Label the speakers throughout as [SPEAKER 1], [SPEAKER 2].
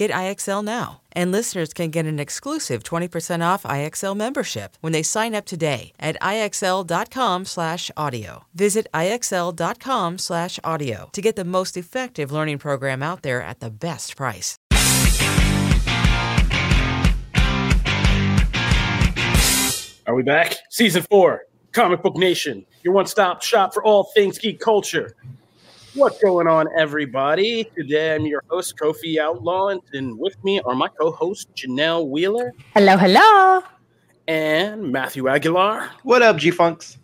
[SPEAKER 1] Get IXL now. And listeners can get an exclusive 20% off IXL membership when they sign up today at IXL.com/audio. Visit IXL.com/audio to get the most effective learning program out there at the best price.
[SPEAKER 2] Are we back? Season four, Comic Book Nation, your one stop shop for all things geek culture. What's going on, everybody? Today I'm your host, Kofi Outlaw, and with me are my co host, Janelle Wheeler.
[SPEAKER 3] Hello, hello.
[SPEAKER 2] And Matthew Aguilar.
[SPEAKER 4] What up, G Funks?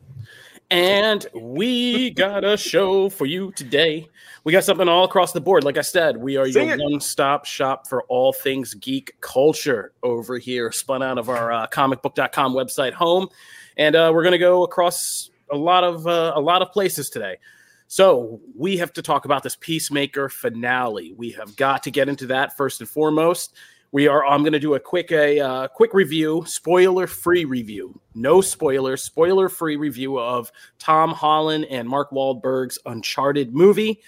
[SPEAKER 2] And we got a show for you today. We got something all across the board. Like I said, we are
[SPEAKER 4] Sing
[SPEAKER 2] your one stop shop for all things geek culture over here, spun out of our uh, comicbook.com website home. And uh, we're going to go across a lot of uh, a lot of places today. So we have to talk about this Peacemaker finale. We have got to get into that first and foremost. We are. I'm going to do a quick a uh, quick review, spoiler free review, no spoilers, spoiler free review of Tom Holland and Mark Wahlberg's Uncharted movie.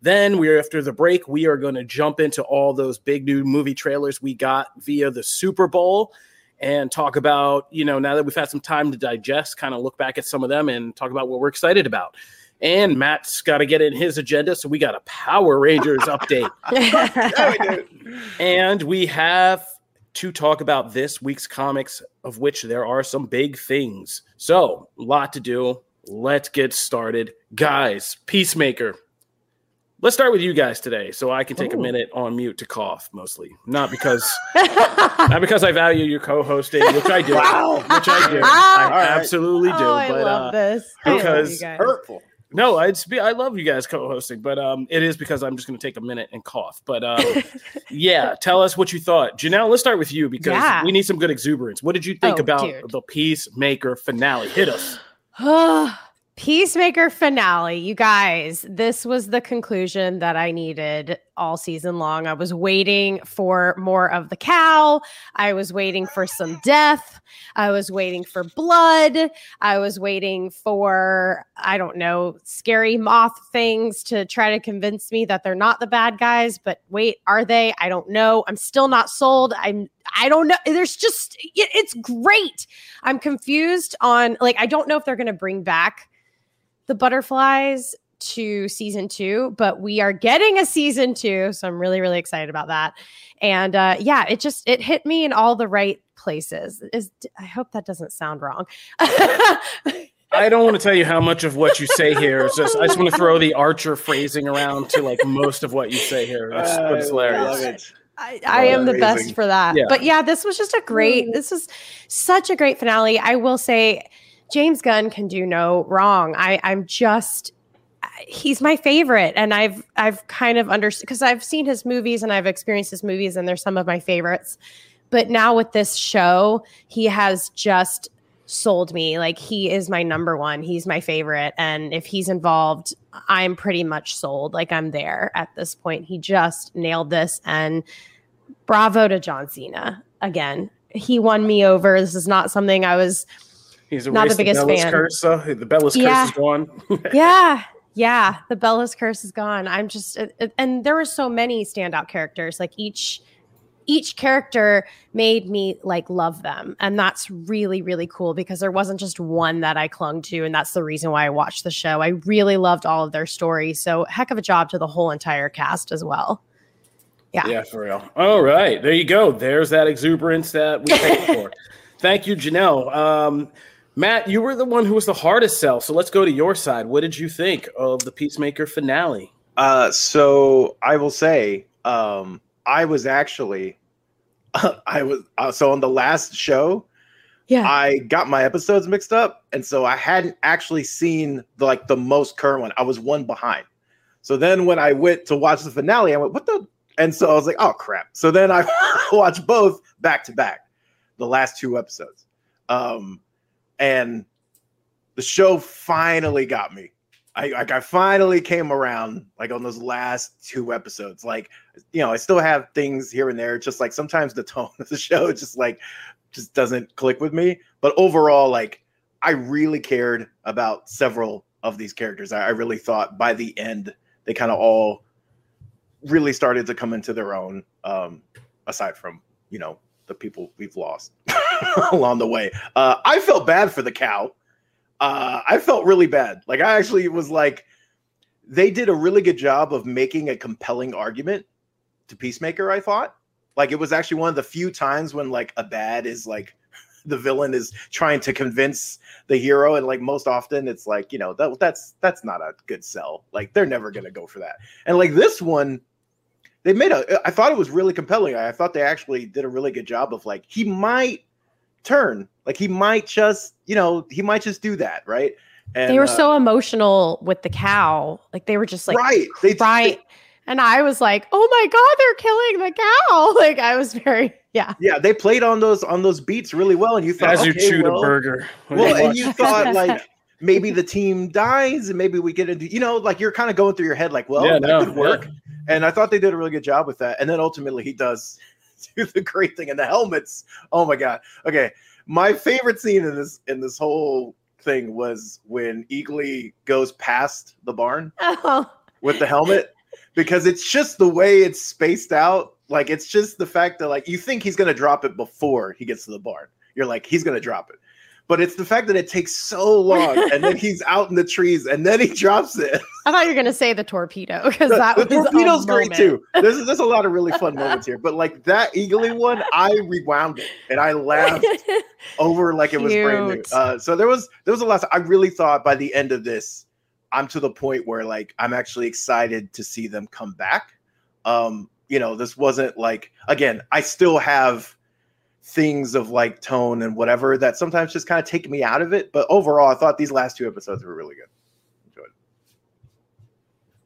[SPEAKER 2] Then we're after the break, we are going to jump into all those big new movie trailers we got via the Super Bowl and talk about, you know, now that we've had some time to digest, kind of look back at some of them and talk about what we're excited about. And Matt's got to get in his agenda, so we got a Power Rangers update.
[SPEAKER 4] We.
[SPEAKER 2] And we have to talk about this week's comics, of which there are some big things. So, a lot to do. Let's get started. Guys, Peacemaker. Let's start with you guys today so I can take a minute on mute to cough mostly. Not because not because I value your co-hosting, which I do.
[SPEAKER 4] Wow.
[SPEAKER 2] Which I do. I
[SPEAKER 4] All right.
[SPEAKER 2] absolutely do.
[SPEAKER 3] oh, I
[SPEAKER 2] but
[SPEAKER 3] love
[SPEAKER 2] uh,
[SPEAKER 3] this. I love
[SPEAKER 2] because
[SPEAKER 3] you guys.
[SPEAKER 4] Hurtful.
[SPEAKER 2] No, I'd be, I love you guys co-hosting, but um, it is because I'm just going to take a minute and cough. But um, yeah, tell us what you thought, Janelle. Let's start with you because
[SPEAKER 3] Yeah.
[SPEAKER 2] we need some good exuberance. What did you think
[SPEAKER 3] Oh,
[SPEAKER 2] about the Peacemaker finale? Hit us.
[SPEAKER 3] Peacemaker finale. You guys, this was the conclusion that I needed all season long. I was waiting for more of the cow. I was waiting for some death. I was waiting for blood. I was waiting for, I don't know, scary moth things to try to convince me that they're not the bad guys. But wait, are they? I don't know. I'm still not sold. I'm, I don't know. There's just, it- it's great. I'm confused on, like, I don't know if they're going to bring back the butterflies to season two, but we are getting a season two. So I'm really, really excited about that. And uh, yeah, it just it hit me in all the right places. Is I hope that doesn't sound wrong.
[SPEAKER 2] I don't want to tell you how much of what you say here is just. I just want to throw the Archer phrasing around to like most of what you say here. It's, but it's hilarious.
[SPEAKER 4] it.
[SPEAKER 3] I, I am the best for that.
[SPEAKER 2] Yeah.
[SPEAKER 3] But yeah, this was just a great, this was such a great finale. I will say James Gunn can do no wrong. I, I'm just he's my favorite. And I've I've kind of understood because I've seen his movies and I've experienced his movies, and they're some of my favorites. But now with this show, he has just sold me. Like he is my number one. He's my favorite. And if he's involved, I'm pretty much sold. Like I'm there at this point. He just nailed this. And bravo to John Cena again. He won me over. This is not something I was
[SPEAKER 2] He's
[SPEAKER 3] Not the biggest
[SPEAKER 2] Bella's
[SPEAKER 3] fan.
[SPEAKER 2] curse. Uh, the Bella's
[SPEAKER 3] Yeah.
[SPEAKER 2] curse is gone.
[SPEAKER 3] yeah yeah the bella's curse is gone i'm just and there were so many standout characters like each each character made me like love them and that's really really cool because there wasn't just one that i clung to and that's the reason why i watched the show i really loved all of their stories so heck of a job to the whole entire cast as well Yeah.
[SPEAKER 2] Yeah, for real. All right, there you go. There's that exuberance that we paid for. Thank you, Janelle. Um, Matt, you were the one who was the hardest sell, so let's go to your side. What did you think of the Peacemaker finale?
[SPEAKER 4] Uh, so I will say, um, I was actually, I was uh, so on the last show.
[SPEAKER 3] Yeah.
[SPEAKER 4] I got my episodes mixed up, and so I hadn't actually seen the, like the most current one. I was one behind. So then when I went to watch the finale, I went, "What the?" And so I was like, "Oh crap!" So then I watched both back to back, the last two episodes, um, and the show finally got me. I like I finally came around like on those last two episodes. Like, you know, I still have things here and there. Just like sometimes the tone of the show just like just doesn't click with me. But overall, like I really cared about several of these characters. I, I really thought by the end they kind of all really started to come into their own. Um, aside from you know the people we've lost along the way, uh, I felt bad for the cow. Uh, I felt really bad. Like I actually was like, they did a really good job of making a compelling argument to Peacemaker. I thought like it was actually one of the few times when like a bad is like the villain is trying to convince the hero and like most often it's like you know that that's that's not a good sell like they're never going to go for that and like this one they made a i thought it was really compelling i thought they actually did a really good job of like he might turn like he might just you know he might just do that right and
[SPEAKER 3] they were
[SPEAKER 4] uh,
[SPEAKER 3] so emotional with the cow. Like they were just like
[SPEAKER 4] right they,
[SPEAKER 3] crying.
[SPEAKER 4] they-
[SPEAKER 3] and I was like, oh my God, they're killing the cow. Like I was very, yeah.
[SPEAKER 4] yeah they played on those on those beats really well and you thought
[SPEAKER 2] As you
[SPEAKER 4] okay,
[SPEAKER 2] chewed
[SPEAKER 4] well,
[SPEAKER 2] a burger.
[SPEAKER 4] well,
[SPEAKER 2] you
[SPEAKER 4] and you thought like maybe the team dies and maybe we get into you know like you're kind of going through your head like well
[SPEAKER 2] Yeah,
[SPEAKER 4] that
[SPEAKER 2] no,
[SPEAKER 4] could work and i thought they did a really good job with that and then ultimately he does do the great thing and the helmets oh my god okay my favorite scene in this in this whole thing was when eagly goes past the barn
[SPEAKER 3] Oh,
[SPEAKER 4] with the helmet because it's just the way it's spaced out. Like it's just the fact that like you think he's gonna drop it before he gets to the barn. You're like he's gonna drop it, but it's the fact that it takes so long, and then he's out in the trees, and then he drops it.
[SPEAKER 3] I thought you were gonna say the torpedo because that
[SPEAKER 4] the
[SPEAKER 3] was
[SPEAKER 4] torpedo's great too. There's there's a lot of really fun moments here, but like that eagly one, I rewound it and I laughed over like it was brand new. Uh, so there was there was a lot. I really thought by the end of this, I'm to the point where like I'm actually excited to see them come back. Um, you know, this wasn't like again, I still have things of like tone and whatever that sometimes just kind of take me out of it. But overall, I thought these last two episodes were really good. Enjoyed.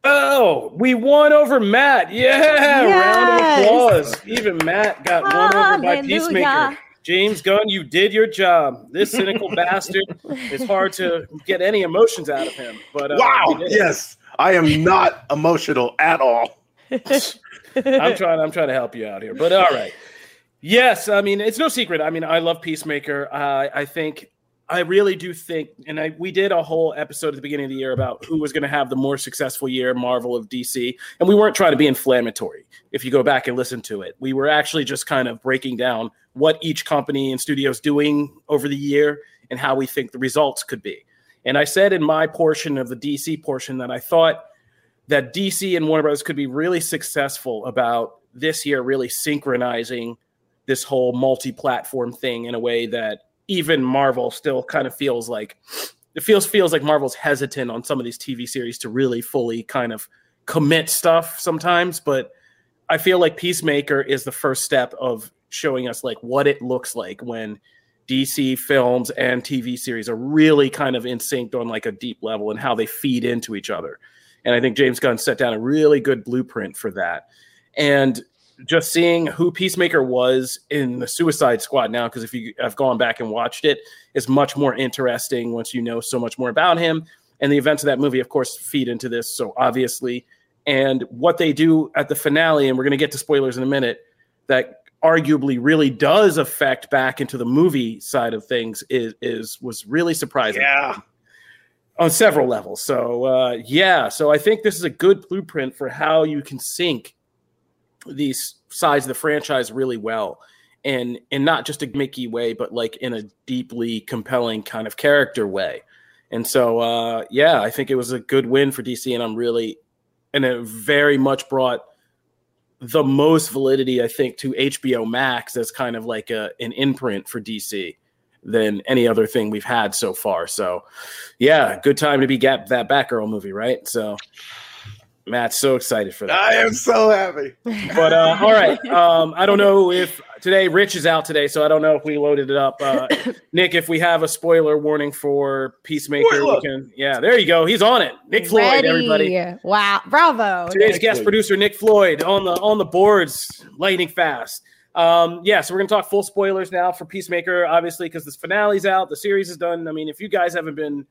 [SPEAKER 2] Oh, we won over Matt. Yeah, round of applause. Even Matt got won over by Peacemaker. James Gunn, you did your job. This cynical bastard. It's hard to get any emotions out of him. But uh,
[SPEAKER 4] wow.
[SPEAKER 2] he did it.
[SPEAKER 4] Yes, I am not emotional at all.
[SPEAKER 2] I'm trying. I'm trying to help you out here. But all right. Yes, I mean it's no secret. I mean I love Peacemaker. Uh, I think I really do think, and I we did a whole episode at the beginning of the year about who was going to have the more successful year, Marvel of DC, and we weren't trying to be inflammatory. If you go back and listen to it, we were actually just kind of breaking down what each company and studio is doing over the year and how we think the results could be. And I said in my portion of the DC portion that I thought that DC and Warner Bros. could be really successful about this year, really synchronizing this whole multi-platform thing in a way that even Marvel still kind of feels like it feels feels like Marvel's hesitant on some of these TV series to really fully kind of commit stuff sometimes, but I feel like Peacemaker is the first step of showing us like what it looks like when DC films and TV series are really kind of in sync on like a deep level and how they feed into each other. And I think James Gunn set down a really good blueprint for that. And just seeing who Peacemaker was in the Suicide Squad now, because if you have gone back and watched it, is much more interesting once you know so much more about him. And the events of that movie, of course, feed into this so obviously. And what they do at the finale, and we're going to get to spoilers in a minute, that arguably really does affect back into the movie side of things is is was really surprising
[SPEAKER 4] Yeah.
[SPEAKER 2] on several levels. So uh, yeah, so I think this is a good blueprint for how you can sync these sides of the franchise really well, and and not just a gimmicky way, but like in a deeply compelling kind of character way. And so uh, yeah, I think it was a good win for DC, and I'm really and it very much brought the most validity I think to HBO Max as kind of like a an imprint for DC than any other thing we've had so far. So, yeah, good time to be get that Batgirl movie, right? So, Matt's so excited for that.
[SPEAKER 4] I am so happy.
[SPEAKER 2] But uh, all right, um, I don't know if today Rich is out today, so I don't know if we loaded it up. Uh, Nick, if we have a spoiler warning for Peacemaker, we can. Yeah, there you go. He's on it. Nick Floyd,
[SPEAKER 3] Ready.
[SPEAKER 2] everybody.
[SPEAKER 3] Wow. Bravo.
[SPEAKER 2] Today's
[SPEAKER 4] Nick
[SPEAKER 2] guest
[SPEAKER 4] Floyd.
[SPEAKER 2] producer Nick Floyd on the on the boards, lightning fast. Um, yeah, so we're gonna talk full spoilers now for Peacemaker, obviously, because this finale's out, the series is done. I mean, if you guys haven't been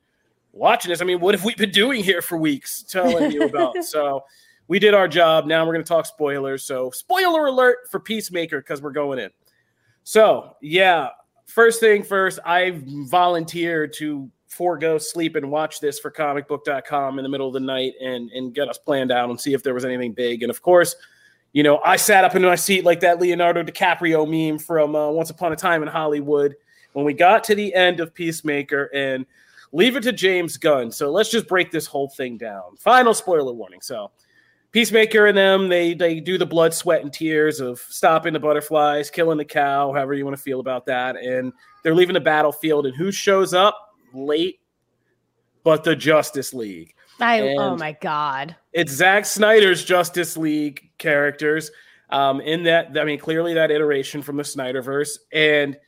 [SPEAKER 2] watching this, I mean, what have we been doing here for weeks telling you about? so we did our job. Now we're gonna talk spoilers. So spoiler alert for Peacemaker because we're going in. So yeah, first thing first, I volunteered to forego sleep and watch this for comicbook.com in the middle of the night and and get us planned out and see if there was anything big. And of course, you know, I sat up in my seat like that Leonardo DiCaprio meme from uh, Once Upon a Time in Hollywood when we got to the end of Peacemaker and leave it to James Gunn. So let's just break this whole thing down. Final spoiler warning. So Peacemaker and them, they they do the blood, sweat, and tears of stopping the butterflies, killing the cow, however you want to feel about that, and they're leaving the battlefield. And who shows up late? But the Justice League.
[SPEAKER 3] I, oh my God.
[SPEAKER 2] It's Zack Snyder's Justice League characters. Um, in that, I mean, clearly that iteration from the Snyderverse, and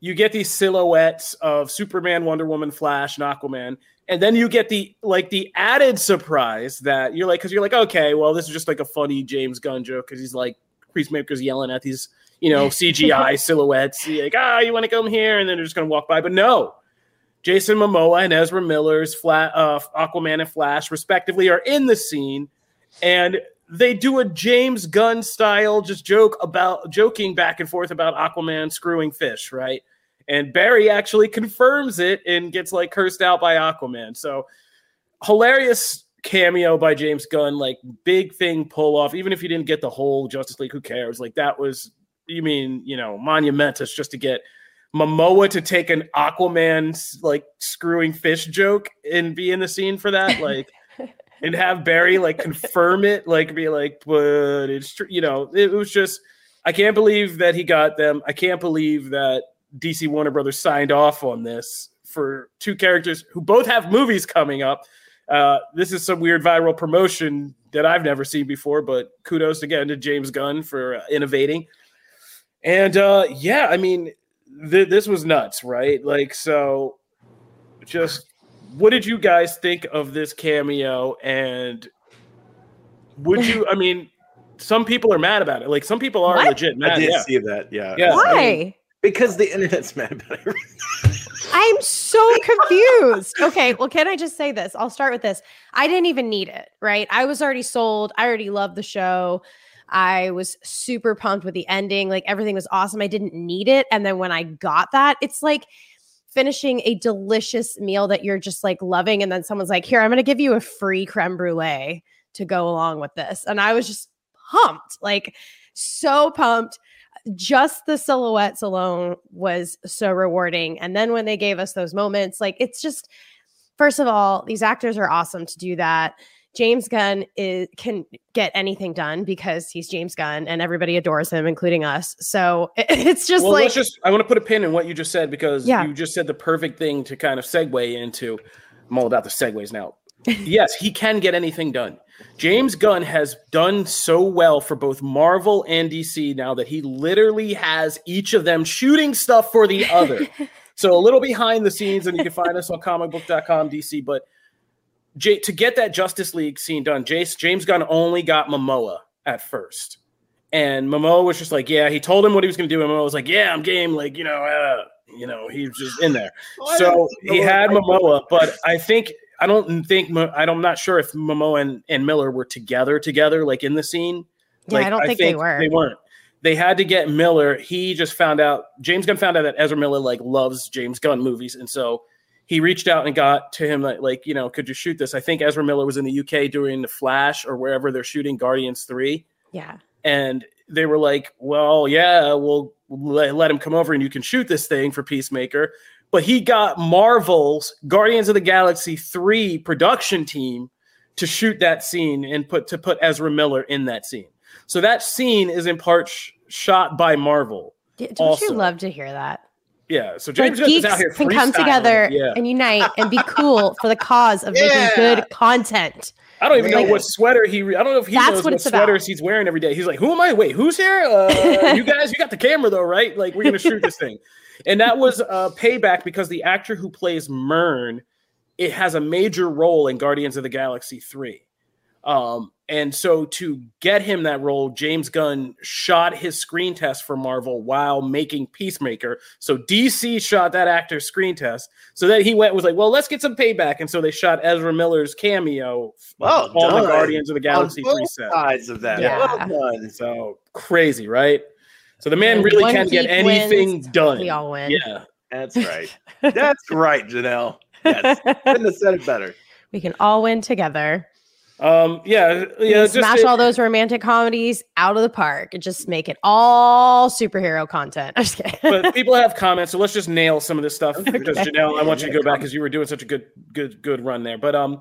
[SPEAKER 2] you get these silhouettes of Superman, Wonder Woman, Flash, and Aquaman, and then you get the like the added surprise that you're like, because you're like, okay, well, this is just like a funny James Gunn joke because he's like Peacemaker's yelling at these, you know, CGI silhouettes, You're like, ah, you want to come here, and then they're just gonna walk by, but no. Jason Momoa and Ezra Miller's Flat, uh, Aquaman and Flash, respectively, are in the scene, and they do a James Gunn style just joke about joking back and forth about Aquaman screwing fish, right? And Barry actually confirms it and gets like cursed out by Aquaman. So hilarious cameo by James Gunn, like big thing pull off. Even if you didn't get the whole Justice League, who cares? Like that was, you mean, you know, monumentous just to get Momoa to take an Aquaman like screwing fish joke and be in the scene for that, like, and have Barry like confirm it, like be like, but it's true, you know, it was just, I can't believe that he got them. I can't believe that DC Warner Brothers signed off on this for two characters who both have movies coming up. Uh, this is some weird viral promotion that I've never seen before, but kudos again to James Gunn for uh, innovating. And uh, yeah, I mean, th- this was nuts, right? Like, so just what did you guys think of this cameo? And would you, I mean, some people are mad about it. Like, some people are
[SPEAKER 3] What?
[SPEAKER 2] legit
[SPEAKER 4] I did
[SPEAKER 2] Yeah.
[SPEAKER 4] see that. Yeah.
[SPEAKER 2] Yeah.
[SPEAKER 3] Why?
[SPEAKER 4] Because the internet's mad about everything.
[SPEAKER 3] I'm so confused. Okay, well, can I just say this? I'll start with this. I didn't even need it, right? I was already sold. I already loved the show. I was super pumped with the ending. Like everything was awesome. I didn't need it. And then when I got that, it's like finishing a delicious meal that you're just like loving. And then someone's like, here, I'm going to give you a free creme brulee to go along with this. And I was just pumped, like so pumped just the silhouettes alone was so rewarding. And then when they gave us those moments, like it's just, first of all, these actors are awesome to do that. James Gunn is can get anything done because he's James Gunn and everybody adores him, including us. So it- it's just
[SPEAKER 2] well,
[SPEAKER 3] like
[SPEAKER 2] let's just. I want to put a pin in what you just said because
[SPEAKER 3] Yeah.
[SPEAKER 2] you just said the perfect thing to kind of segue into. I'm all about the segues now. yes, he can get anything done. James Gunn has done so well for both Marvel and DC now that he literally has each of them shooting stuff for the other. so a little behind the scenes, and you can find us on comicbook.com DC. But J- to get that Justice League scene done, Jace, James Gunn only got Momoa at first. And Momoa was just like, yeah, he told him what he was going to do. And Momoa was like, yeah, I'm game. Like, you know, uh, you know, he was just in there. So he had Momoa, but I think I don't think I I'm not sure if Momoa and, and Miller were together together, like in the scene.
[SPEAKER 3] Yeah, I don't think they were.
[SPEAKER 2] They weren't. They had to get Miller. He just found out. James Gunn found out that Ezra Miller like loves James Gunn movies, and so he reached out and got to him like, like you know, could you shoot this? I think Ezra Miller was in the UK doing the Flash or wherever they're shooting Guardians Three
[SPEAKER 3] yeah.
[SPEAKER 2] and they were like, "Well, yeah, we'll let, let him come over and you can shoot this thing for Peacemaker." But he got Marvel's Guardians of the Galaxy 3 production team to shoot that scene and put to put Ezra Miller in that scene. So that scene is in part sh- shot by Marvel.
[SPEAKER 3] Don't
[SPEAKER 2] Also-
[SPEAKER 3] you love to hear that?
[SPEAKER 2] Yeah, so
[SPEAKER 3] Like
[SPEAKER 2] James
[SPEAKER 3] geeks
[SPEAKER 2] out here
[SPEAKER 3] can come together
[SPEAKER 2] Yeah.
[SPEAKER 3] and unite and be cool for the cause of
[SPEAKER 4] Yeah.
[SPEAKER 3] making good content.
[SPEAKER 2] I don't even know what sweater he. I don't know if he knows
[SPEAKER 3] what
[SPEAKER 2] what,
[SPEAKER 3] it's about.
[SPEAKER 2] sweaters he's wearing every day. He's like, "Who am I? Wait, who's here? Uh, you guys, you got the camera though, right? Like, we're gonna shoot this thing." And that was uh, payback because the actor who plays Murn, it has a major role in Guardians of the Galaxy three. Um, and so to get him that role, James Gunn shot his screen test for Marvel while making Peacemaker. So DC shot that actor's screen test. So then he went and was like, well, let's get some payback. And so they shot Ezra Miller's cameo
[SPEAKER 4] Well
[SPEAKER 2] on the. Guardians of the Galaxy
[SPEAKER 4] On
[SPEAKER 2] 3
[SPEAKER 4] both
[SPEAKER 2] set.
[SPEAKER 4] sides of that.
[SPEAKER 3] Yeah.
[SPEAKER 4] Well done.
[SPEAKER 2] So crazy, right? So the man
[SPEAKER 3] And
[SPEAKER 2] really
[SPEAKER 3] one
[SPEAKER 2] can get anything
[SPEAKER 3] wins,
[SPEAKER 2] done.
[SPEAKER 3] We all win.
[SPEAKER 2] Yeah.
[SPEAKER 4] That's right. That's right, Janelle. Yes. Couldn't have said it better.
[SPEAKER 3] We can all win together.
[SPEAKER 2] Um, yeah, yeah, just
[SPEAKER 3] smash
[SPEAKER 2] it-
[SPEAKER 3] all those romantic comedies out of the park and just make it all superhero content. I'm just kidding.
[SPEAKER 2] but people have comments, so let's just nail some of this stuff because Janelle, I want you to go back because you were doing such a good, good, good run there. But um,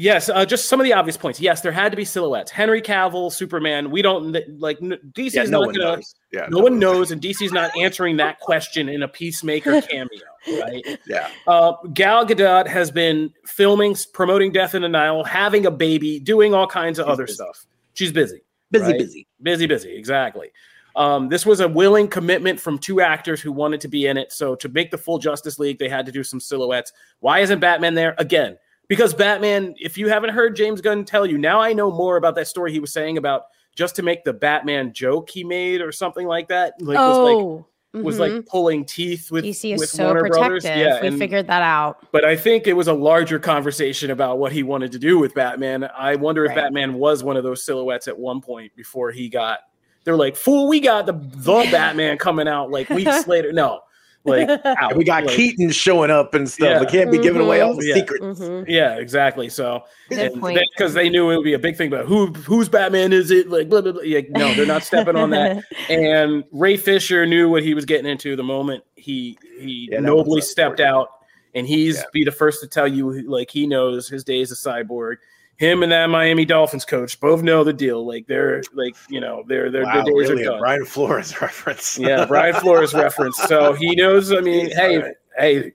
[SPEAKER 2] yes, uh, just some of the obvious points. Yes, there had to be silhouettes. Henry Cavill, Superman. We don't like DC's
[SPEAKER 4] Yeah, no
[SPEAKER 2] not
[SPEAKER 4] one
[SPEAKER 2] gonna.
[SPEAKER 4] knows. Yeah,
[SPEAKER 2] No one knows, and DC's not answering that question in a Peacemaker cameo, right?
[SPEAKER 4] Yeah.
[SPEAKER 2] Uh, Gal Gadot has been filming, promoting Death in the Nile, having a baby, doing all kinds of
[SPEAKER 4] She's
[SPEAKER 2] other
[SPEAKER 4] busy.
[SPEAKER 2] stuff. She's busy.
[SPEAKER 4] Busy,
[SPEAKER 2] Right.
[SPEAKER 4] busy.
[SPEAKER 2] Busy, busy, exactly. Um, this was a willing commitment from two actors who wanted to be in it. So to make the full Justice League, they had to do some silhouettes. Why isn't Batman there again? Because Batman, if you haven't heard James Gunn tell you, now I know more about that story he was saying about just to make the Batman joke he made or something like that. Like was like
[SPEAKER 3] oh,
[SPEAKER 2] was like mm-hmm. pulling teeth with,
[SPEAKER 3] DC is
[SPEAKER 2] with
[SPEAKER 3] so
[SPEAKER 2] Warner
[SPEAKER 3] protective.
[SPEAKER 2] Brothers. Yeah,
[SPEAKER 3] we
[SPEAKER 2] and-
[SPEAKER 3] figured that out.
[SPEAKER 2] but I think it was a larger conversation about what he wanted to do with Batman. I wonder if Batman was one of those silhouettes at one point before he got. They're like, "Fool, we got the the Batman coming out like weeks later." No, like out.
[SPEAKER 4] We got
[SPEAKER 2] Like,
[SPEAKER 4] Keaton showing up and stuff.
[SPEAKER 2] Yeah.
[SPEAKER 4] We can't be giving away all the
[SPEAKER 2] Mhm.
[SPEAKER 4] secrets.
[SPEAKER 3] Mhm.
[SPEAKER 2] Yeah, exactly. So because they knew it would be a big thing, but who whose Batman is it? Like, blah, blah, blah. Yeah, no, they're not stepping on that. And Ray Fisher knew what he was getting into the moment he he
[SPEAKER 4] Yeah,
[SPEAKER 2] nobly stepped out, and he's
[SPEAKER 4] Yeah.
[SPEAKER 2] be the first to tell you like he knows his days as cyborg. Him and that Miami Dolphins coach both know the deal. Like they're like you know they're they're
[SPEAKER 4] Wow,
[SPEAKER 2] their days
[SPEAKER 4] really
[SPEAKER 2] are
[SPEAKER 4] a
[SPEAKER 2] done.
[SPEAKER 4] Brian Flores reference.
[SPEAKER 2] Yeah, Brian Flores reference. So he knows. I mean,
[SPEAKER 4] Jeez,
[SPEAKER 2] hey,
[SPEAKER 4] all right.
[SPEAKER 2] hey.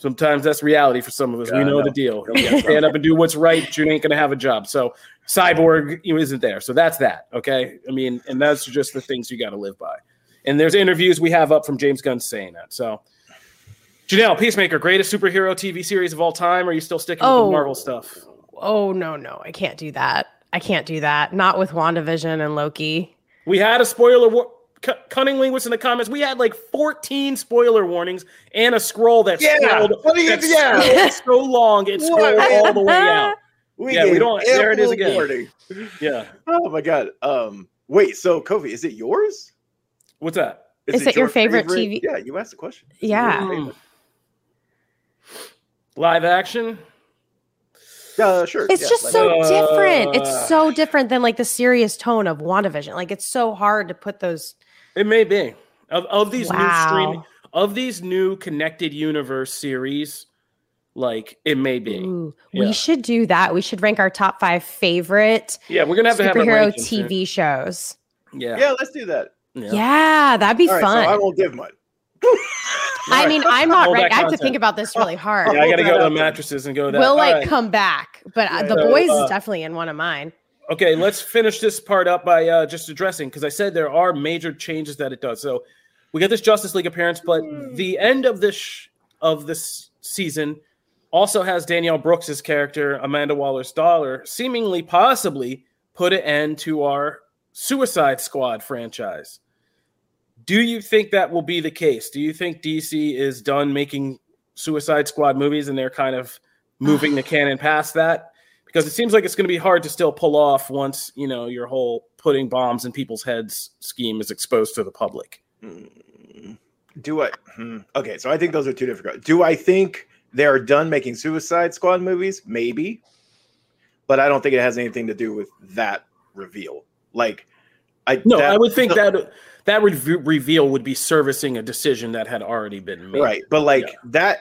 [SPEAKER 2] Sometimes that's reality for some of us. we know
[SPEAKER 4] no.
[SPEAKER 2] the deal. Stand up and do what's right. but You ain't gonna have a job. So cyborg you know, isn't there. So that's that. Okay. I mean, and that's just the things you got to live by. And there's interviews we have up from James Gunn saying that. So Janelle, Peacemaker, greatest superhero TV series of all time. Or are you still sticking with
[SPEAKER 3] Oh.
[SPEAKER 2] the Marvel stuff?
[SPEAKER 3] Oh no, no, I can't do that. I can't do that. Not with WandaVision and Loki.
[SPEAKER 2] We had a spoiler. War- C- Cunning linguist in the comments. We had like 14 spoiler warnings and a scroll that
[SPEAKER 4] Yeah,
[SPEAKER 2] scrolled,
[SPEAKER 4] what you-
[SPEAKER 2] that
[SPEAKER 4] yeah.
[SPEAKER 2] scrolled so long it scrolled all the way out.
[SPEAKER 4] We
[SPEAKER 2] Yeah, we don't- there it is again.
[SPEAKER 4] warning.
[SPEAKER 2] Yeah.
[SPEAKER 4] Oh my god. Um, wait. So Kofi, is it yours?
[SPEAKER 2] What's that?
[SPEAKER 3] Is it your favorite TV
[SPEAKER 4] Yeah, you asked the question. Is
[SPEAKER 3] Yeah.
[SPEAKER 4] your favorite?
[SPEAKER 2] Live action.
[SPEAKER 4] Yeah, sure.
[SPEAKER 3] It's
[SPEAKER 4] yeah,
[SPEAKER 3] just
[SPEAKER 4] like-
[SPEAKER 3] so different.
[SPEAKER 2] Uh,
[SPEAKER 3] It's so different than like the serious tone of WandaVision. Like it's so hard to put those.
[SPEAKER 2] It may be of, of these new
[SPEAKER 3] Wow.
[SPEAKER 2] streaming of these new connected universe series. Like it may be.
[SPEAKER 3] Ooh,
[SPEAKER 2] Yeah.
[SPEAKER 3] We should do that. We should rank our top five favorite
[SPEAKER 2] Yeah, we're gonna have to have a
[SPEAKER 3] superhero
[SPEAKER 2] soon.
[SPEAKER 3] TV shows.
[SPEAKER 2] Yeah.
[SPEAKER 4] Yeah, let's do that.
[SPEAKER 2] Yeah.
[SPEAKER 3] Yeah, that'd be
[SPEAKER 4] All right, so
[SPEAKER 3] fun.
[SPEAKER 4] I won't give mine.
[SPEAKER 3] I mean, I'm not
[SPEAKER 2] Hold
[SPEAKER 3] right. I have to think about this really hard.
[SPEAKER 2] Yeah, I gotta go to the mattresses and go that.
[SPEAKER 3] we'll like
[SPEAKER 2] All right.
[SPEAKER 3] come back, but uh,
[SPEAKER 4] Yeah,
[SPEAKER 3] the
[SPEAKER 2] so,
[SPEAKER 3] boys
[SPEAKER 2] uh,
[SPEAKER 3] is definitely in one of mine.
[SPEAKER 2] Okay, let's finish this part up by uh, just addressing because I said there are major changes that it does. So we get this Justice League appearance, but the end of this sh- of this season also has Danielle Brooks's character Amanda Waller's daughter, seemingly possibly put an end to our Suicide Squad franchise. Do you think that will be the case? Do you think DC is done making Suicide Squad movies and they're kind of moving the canon past that? Because it seems like it's going to be hard to still pull off once you know your whole putting bombs in people's heads scheme is exposed to the public.
[SPEAKER 4] Hmm. Do I? hmm, Okay, so I think those are two different. Do I think they're done making Suicide Squad movies? Maybe, but I don't think it has anything to do with that reveal. Like, I
[SPEAKER 2] No,
[SPEAKER 4] that-
[SPEAKER 2] I would think that that re- reveal would be servicing a decision that had already been made.
[SPEAKER 4] right, but like
[SPEAKER 2] Yeah.
[SPEAKER 4] that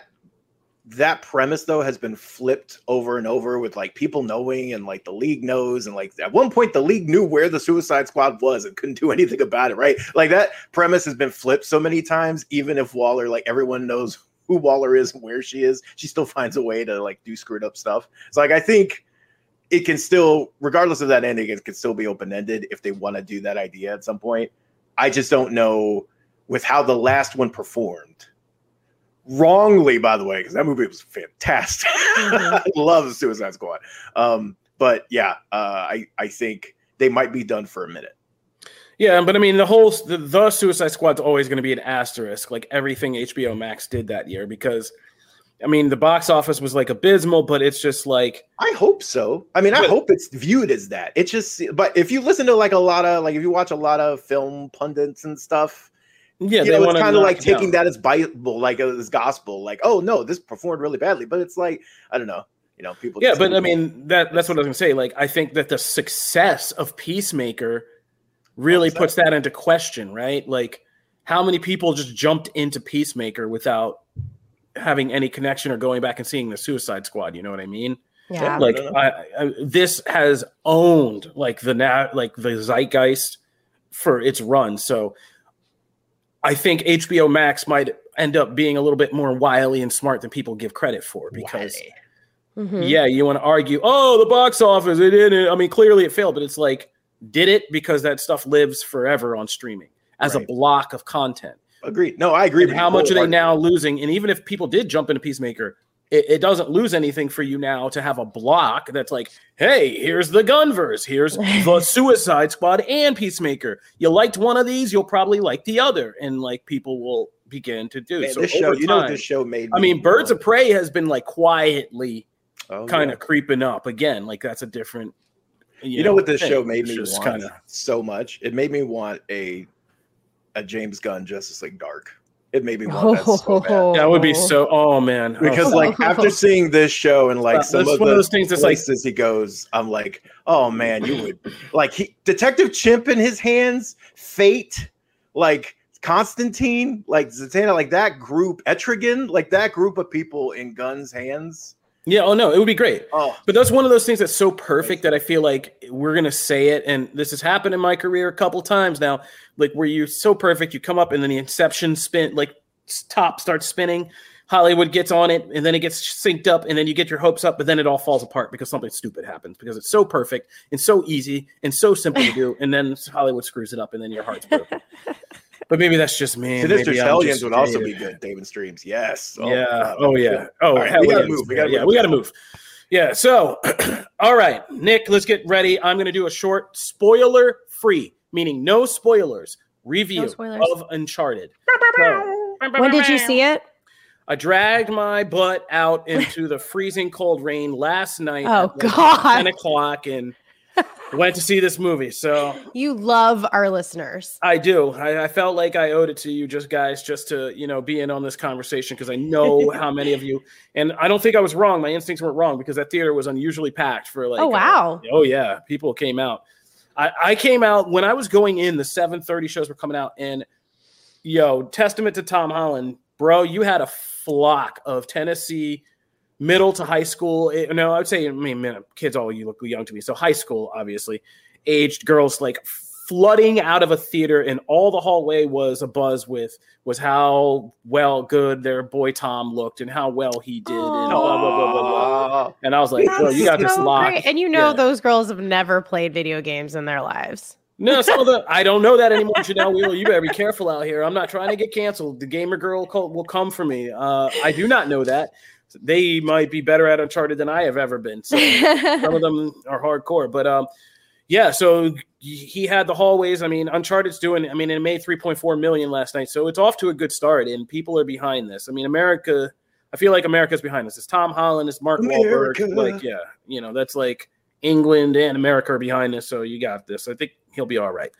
[SPEAKER 4] that premise though has been flipped over and over with like people knowing and like the league knows and like at one point the league knew where the suicide squad was and couldn't do anything about it right like that premise has been flipped so many times even if waller like everyone knows who waller is and where she is she still finds a way to like do screwed up stuff so like i think it can still, regardless of that ending, it can still be open ended if they want to do that idea at some point. I just don't know with how the last one performed. Wrongly, by the way, because that movie was fantastic.
[SPEAKER 3] Mhm.
[SPEAKER 4] I love the Suicide Squad. Um, but yeah, uh, I I think they might be done for a minute.
[SPEAKER 2] Yeah, but I mean, the whole the, the Suicide Squad's always going to be an asterisk, like everything HBO Max did that year, because I mean, the box office was like abysmal, but it's just like
[SPEAKER 4] I hope so. I mean, I
[SPEAKER 2] But-
[SPEAKER 4] hope it's viewed as that. It's just, but if you listen to like a lot of like if you watch a lot of film pundits and stuff,
[SPEAKER 2] yeah,
[SPEAKER 4] you know, it's kind of like taking that as Bible, like as gospel. Like, oh no, this performed really badly, but it's like I don't know, you know, people.
[SPEAKER 2] Yeah, but I mean that that's what I was gonna say. Like, I think that the success of Peacemaker really puts that into question, right? Like, how many people just jumped into Peacemaker without having any connection or going back and seeing the Suicide Squad? You know what I mean?
[SPEAKER 3] Yeah.
[SPEAKER 2] like
[SPEAKER 4] no, no.
[SPEAKER 2] I, I, this has owned like the na- like the zeitgeist for its run so i think hbo max might end up being a little bit more wily and smart than people give credit for because
[SPEAKER 3] Mhm.
[SPEAKER 2] yeah you want to argue oh the box office it didn't i mean clearly it failed but it's like did it because that stuff lives forever on streaming as a block of content
[SPEAKER 4] agreed. No, I agree.
[SPEAKER 2] and how much are they now losing? And even if people did jump into Peacemaker, it, it doesn't lose anything for you now to have a block that's like, hey, here's the Gunverse, here's the Suicide Squad and Peacemaker. You liked one of these, you'll probably like the other, and like people will begin to do.
[SPEAKER 4] Man,
[SPEAKER 2] so
[SPEAKER 4] this show,
[SPEAKER 2] over
[SPEAKER 4] you know, what this show made.
[SPEAKER 2] I mean, Birds of? Prey has been like quietly
[SPEAKER 4] Oh,
[SPEAKER 2] kind
[SPEAKER 4] yeah.
[SPEAKER 2] of creeping up again. Like that's a different.
[SPEAKER 4] You know what this
[SPEAKER 2] thing.
[SPEAKER 4] show made me want
[SPEAKER 2] kinda-
[SPEAKER 4] so much? It made me want a a James Gunn Justice League Dark. It made me want that so bad.
[SPEAKER 2] That would be so. Oh man, Oh,
[SPEAKER 4] Because like after seeing this show and like
[SPEAKER 2] Uh,
[SPEAKER 4] some
[SPEAKER 2] that's
[SPEAKER 4] of
[SPEAKER 2] one
[SPEAKER 4] the
[SPEAKER 2] of those things that's like
[SPEAKER 4] places he goes, I'm like, oh man, you would like he Detective Chimp in his hands, Fate, like Constantine, like Zatanna, like that group, Etrigan, like that group of people in Gunn's hands.
[SPEAKER 2] Yeah. Oh no, it would be great.
[SPEAKER 4] Oh,
[SPEAKER 2] But that's one of those things that's so perfect that I feel like we're gonna say it, and this has happened in my career a couple times now. Like where you're so perfect, you come up and then the Inception spin, like top starts spinning. Hollywood gets on it, and then it gets synced up, and then you get your hopes up, but then it all falls apart because something stupid happens because it's so perfect and so easy and so simple to do, and then Hollywood screws it up, and then your heart's broken. but maybe that's just me. and
[SPEAKER 4] Sinister
[SPEAKER 2] maybe I'm
[SPEAKER 4] Stallions would also be good. David Streams, yes.
[SPEAKER 2] Oh, yeah.
[SPEAKER 4] God,
[SPEAKER 2] Oh yeah.
[SPEAKER 4] good.
[SPEAKER 2] Oh,
[SPEAKER 4] All right,
[SPEAKER 2] hell
[SPEAKER 4] we gotta
[SPEAKER 2] yes.
[SPEAKER 4] move. We gotta
[SPEAKER 2] yeah,
[SPEAKER 4] move.
[SPEAKER 2] we gotta move. Yeah. So, all right, Nick, let's get ready. I'm gonna do a short spoiler free, meaning no spoilers review
[SPEAKER 3] No spoilers.
[SPEAKER 2] of Uncharted. So,
[SPEAKER 3] When did you see it?
[SPEAKER 2] I dragged my butt out into the freezing cold rain last night.
[SPEAKER 3] Oh,
[SPEAKER 2] at like
[SPEAKER 3] God.
[SPEAKER 2] 10 o'clock and went to see this movie. So
[SPEAKER 3] You love our listeners.
[SPEAKER 2] I do. I, I felt like I owed it to you, just guys, just to you know be in on this conversation because I know how many of you, and I don't think I was wrong. My instincts weren't wrong because that theater was unusually packed for like.
[SPEAKER 3] oh
[SPEAKER 2] uh,
[SPEAKER 3] wow.
[SPEAKER 2] oh yeah, people came out. I, I came out when I was going in. The seven thirty shows were coming out, and yo, testament to Tom Holland, bro. You had a flock of Tennessee middle to high school. eh, No, I would say, I mean, man, kids all you look young to me. So high school, obviously, aged girls like flooding out of a theater, and all the hallway was a buzz with was how well good their boy Tom looked and how well he did, and blah blah blah blah blah. And I was like, bro, you got this
[SPEAKER 3] so
[SPEAKER 2] locked.
[SPEAKER 3] great. And you know
[SPEAKER 2] Yeah.
[SPEAKER 3] those girls have never played video games in their lives.
[SPEAKER 2] No, some of the I don't know that anymore, Janelle Wheeler. You better be careful out here. I'm not trying to get canceled. The gamer girl cult will come for me. Uh, I do not know that. They might be better at Uncharted than I have ever been. So some of them are hardcore, but um, yeah. So he had the hallways. I mean, Uncharted's doing. I mean, it made 3.4 million last night, so it's off to a good start, and people are behind this. I mean, America. I feel like America's behind this. It's Tom Holland. It's Mark
[SPEAKER 4] America.
[SPEAKER 2] Wahlberg. Like, yeah, you know, that's like England and America are behind this, so you got this. I think he'll be all right.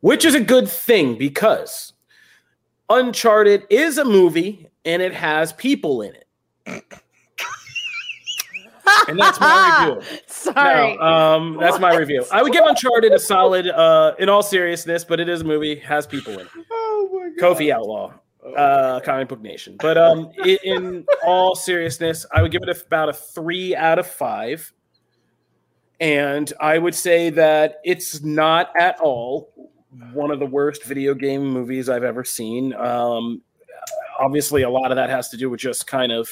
[SPEAKER 2] Which is a good thing because Uncharted is a movie and it has people in it. And that's my review.
[SPEAKER 3] Sorry.
[SPEAKER 2] No, um, that's my review. I would give Uncharted a solid, uh, in all seriousness, but it is a movie, has people in it.
[SPEAKER 4] oh my god.
[SPEAKER 2] Kofi Outlaw, uh, Comic Book Nation. But um, i- in all seriousness, I would give it a- about a three out of five. And I would say that it's not at all one of the worst video game movies I've ever seen. Um, obviously, a lot of that has to do with just kind of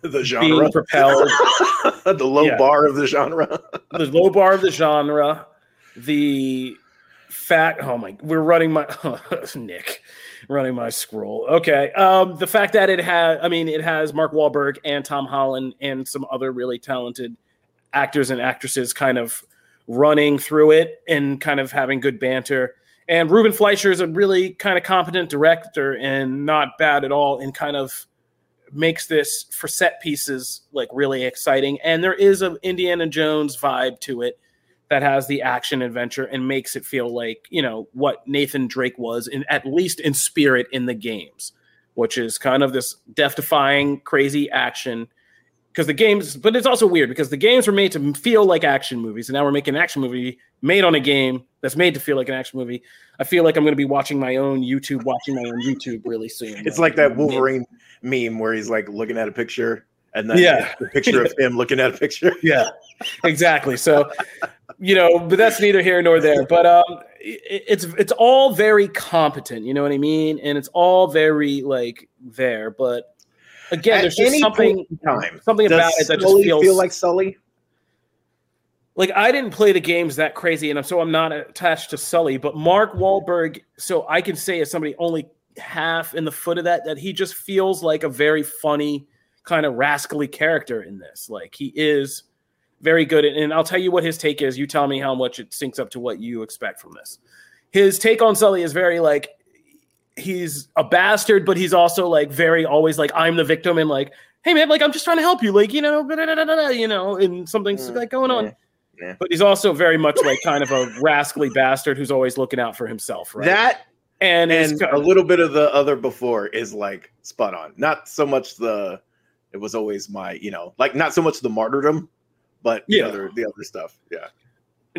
[SPEAKER 4] the genre
[SPEAKER 2] being propelled,
[SPEAKER 4] the low
[SPEAKER 2] Yeah.
[SPEAKER 4] bar of the genre.
[SPEAKER 2] the low bar of the genre, the fact. Oh my, we're running my Nick, running my scroll. Okay, um, the fact that it has, I mean, it has Mark Wahlberg and Tom Holland and some other really talented actors and actresses kind of running through it and kind of having good banter. And Ruben Fleischer is a really kind of competent director and not bad at all, and kind of makes this for set pieces like really exciting. And there is an Indiana Jones vibe to it that has the action adventure and makes it feel like you know what Nathan Drake was in at least in spirit in the games, which is kind of this death-defying, crazy action. Because the games, but it's also weird because the games were made to feel like action movies, and now we're making an action movie made on a game that's made to feel like an action movie. I feel like I'm going to be watching my own YouTube, watching my own YouTube really soon.
[SPEAKER 4] It's like that Wolverine meme where he's like looking at a picture and then
[SPEAKER 2] Yeah.
[SPEAKER 4] the picture of him looking at a picture.
[SPEAKER 2] Yeah, exactly. So, you know, but that's neither here nor there. But um, it, it's it's all very competent. You know what I mean? And it's all very like there. But again,
[SPEAKER 4] At
[SPEAKER 2] there's just
[SPEAKER 4] any
[SPEAKER 2] something
[SPEAKER 4] point in time.
[SPEAKER 2] something about it that
[SPEAKER 4] Sully
[SPEAKER 2] just feels
[SPEAKER 4] feel like Sully?
[SPEAKER 2] like I didn't play the games that crazy, and I'm so I'm not attached to Sully. But Mark Wahlberg, so I can say as somebody only half in the foot of that, that he just feels like a very funny kind of rascally character in this. Like he is very good, at, and I'll tell you what his take is. You tell me how much it syncs up to what you expect from this. His take on Sully is very like he's a bastard, but he's also like very always like I'm the victim and like, hey man, like I'm just trying to help you, like you know, you know, and something's
[SPEAKER 4] Mm,
[SPEAKER 2] like going on.
[SPEAKER 4] yeah. Yeah.
[SPEAKER 2] But he's also very much like kind of a rascally bastard who's always looking out for himself, right?
[SPEAKER 4] That
[SPEAKER 2] and,
[SPEAKER 4] and a little bit of the other before is like spot on. Not so much the it was always my, you know, like not so much the martyrdom, but
[SPEAKER 2] Yeah.
[SPEAKER 4] the other the other stuff. Yeah.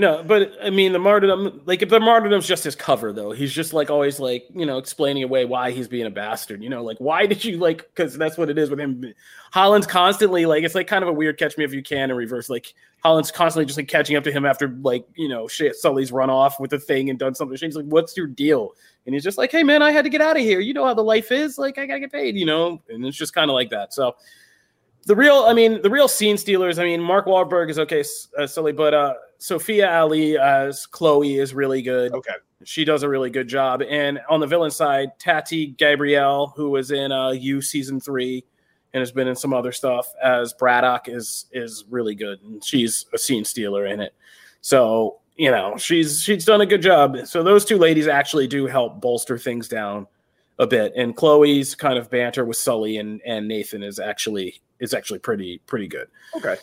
[SPEAKER 2] No, but I mean the martyrdom, like if the martyrdom's just his cover though, he's just like always like you know explaining away why he's being a bastard. You know, like why did you like? Because that's what it is with him. Holland's constantly like it's like kind of a weird catch me if you can in reverse. Like Holland's constantly just like catching up to him after like you know shit Sully's run off with the thing and done something. He's like, "What's your deal?" And he's just like, "Hey man, I had to get out of here. You know how the life is. Like I gotta get paid. You know." And it's just kind of like that. So the real, I mean, the real scene stealers. I mean, Mark Wahlberg is okay, uh, but uh, Sophia Ali as Chloe is really good.
[SPEAKER 4] Okay.
[SPEAKER 2] She does a really good job. And on the villain side, Tati Gabrielle, who was in uh, You season three and has been in some other stuff as Braddock, is is really good, and she's a scene stealer in it. So you know, she's she's done a good job. So those two ladies actually do help bolster things down a bit. And Chloe's kind of banter with Sully and and Nathan is actually is actually pretty pretty good.
[SPEAKER 4] Okay.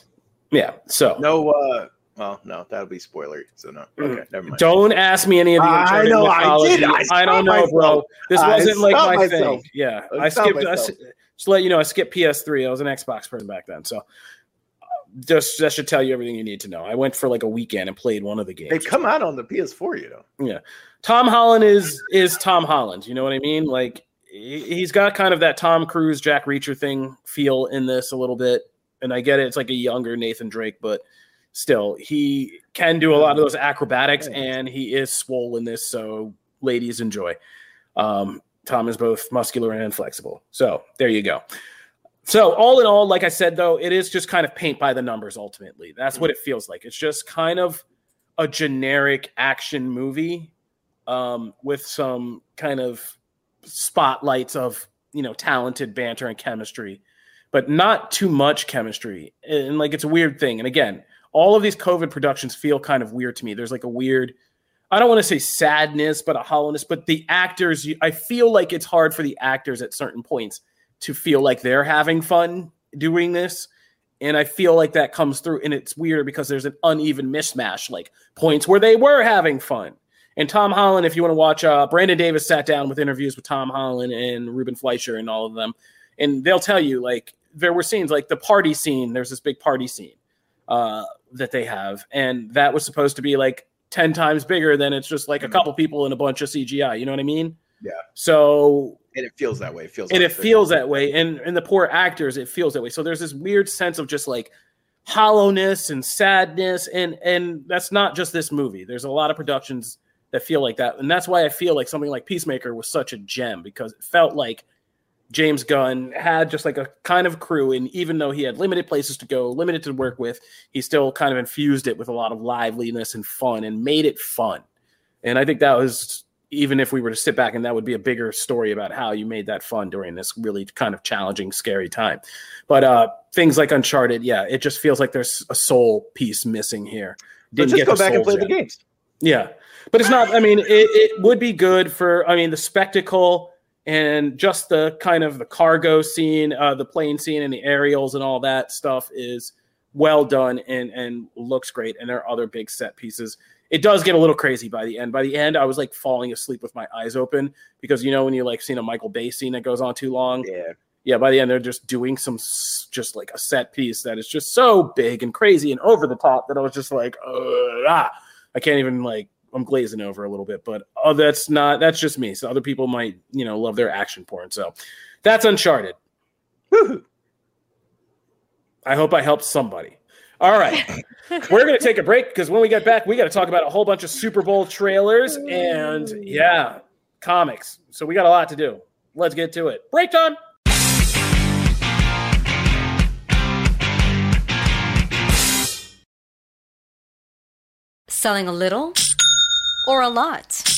[SPEAKER 2] Yeah. So
[SPEAKER 4] No uh well no, that'll be spoilery. So no. Okay, never mind.
[SPEAKER 2] Mm. don't ask me any of the
[SPEAKER 4] I
[SPEAKER 2] alternate
[SPEAKER 4] know, I did. I
[SPEAKER 2] I, don't know, bro. This wasn't like my
[SPEAKER 4] myself.
[SPEAKER 2] thing. Yeah,
[SPEAKER 4] I
[SPEAKER 2] I skipped. I, just to let you know, I skipped PS3. I was an Xbox person back then, so uh, just that should tell you everything you need to know. I went for like a weekend and played one of the games.
[SPEAKER 4] They've come out on the PS4, you know.
[SPEAKER 2] Yeah, Tom Holland is is Tom Holland. You know what I mean? Like he's got kind of that Tom Cruise, Jack Reacher thing feel in this a little bit. And I get it; it's like a younger Nathan Drake, but still, he can do a lot of those acrobatics, and he is swole in this. So, ladies, enjoy. Um, Tom is both muscular and flexible. So there you go. So all in all, like I said, though, it is just kind of paint by the numbers. Ultimately, that's what it feels like. It's just kind of a generic action movie um, with some kind of spotlights of you know talented banter and chemistry, but not too much chemistry. And like it's a weird thing. And again, all of these COVID productions feel kind of weird to me. There's like a weird, I don't want to say sadness, but a hollowness. But the actors, I feel like it's hard for the actors at certain points to feel like they're having fun doing this. And I feel like that comes through, and it's weird because there's an uneven mismatch, like points where they were having fun. And Tom Holland, if you want to watch, uh, Brandon Davis sat down with interviews with Tom Holland and Ruben Fleischer and all of them, and they'll tell you like there were scenes like the party scene. There's this big party scene uh, that they have, and that was supposed to be like ten times bigger than it's just like a
[SPEAKER 4] Mhm.
[SPEAKER 2] couple people and a bunch of CGI. You know what I mean?
[SPEAKER 4] Yeah.
[SPEAKER 2] So
[SPEAKER 4] And it feels that way. It feels
[SPEAKER 2] and
[SPEAKER 4] like
[SPEAKER 2] it feels that way and and the poor actors it feels that way so there's this weird sense of just like hollowness and sadness and and that's not just this movie there's a lot of productions that feel like that and that's why i feel like something like peacemaker was such a gem because it felt like James Gunn had just like a kind of crew, and even though he had limited places to go, limited to work with, he still kind of infused it with a lot of liveliness and fun and made it fun. And I think that was even if we were to sit back and that would be a bigger story about how you made that fun during this really kind of challenging, scary time. But uh things like Uncharted, yeah, it just feels like there's a soul piece missing here.
[SPEAKER 4] Didn't just go back and play gem. the games.
[SPEAKER 2] Yeah, but it's not. I mean, it, it would be good for. I mean, the spectacle and just the kind of the cargo scene, uh, the plane scene, and the aerials and all that stuff is well done and and looks great. And there are other big set pieces. It does get a little crazy by the end. By the end, I was like falling asleep with my eyes open because you know when you like seen a Michael Bay scene that goes on too long.
[SPEAKER 4] Yeah.
[SPEAKER 2] Yeah, by the end they're just doing some just like a set piece that is just so big and crazy and over the top that I was just like, ah, I can't even like I'm glazing over a little bit, but oh, that's not that's just me. So other people might you know love their action porn. So that's Uncharted. I hope I helped somebody. All right, we're gonna take a break because when we get back, we got to talk about a whole bunch of Super Bowl trailers and yeah, comics. So we got a lot to do. Let's get to it. Break time.
[SPEAKER 5] Selling a little or a lot?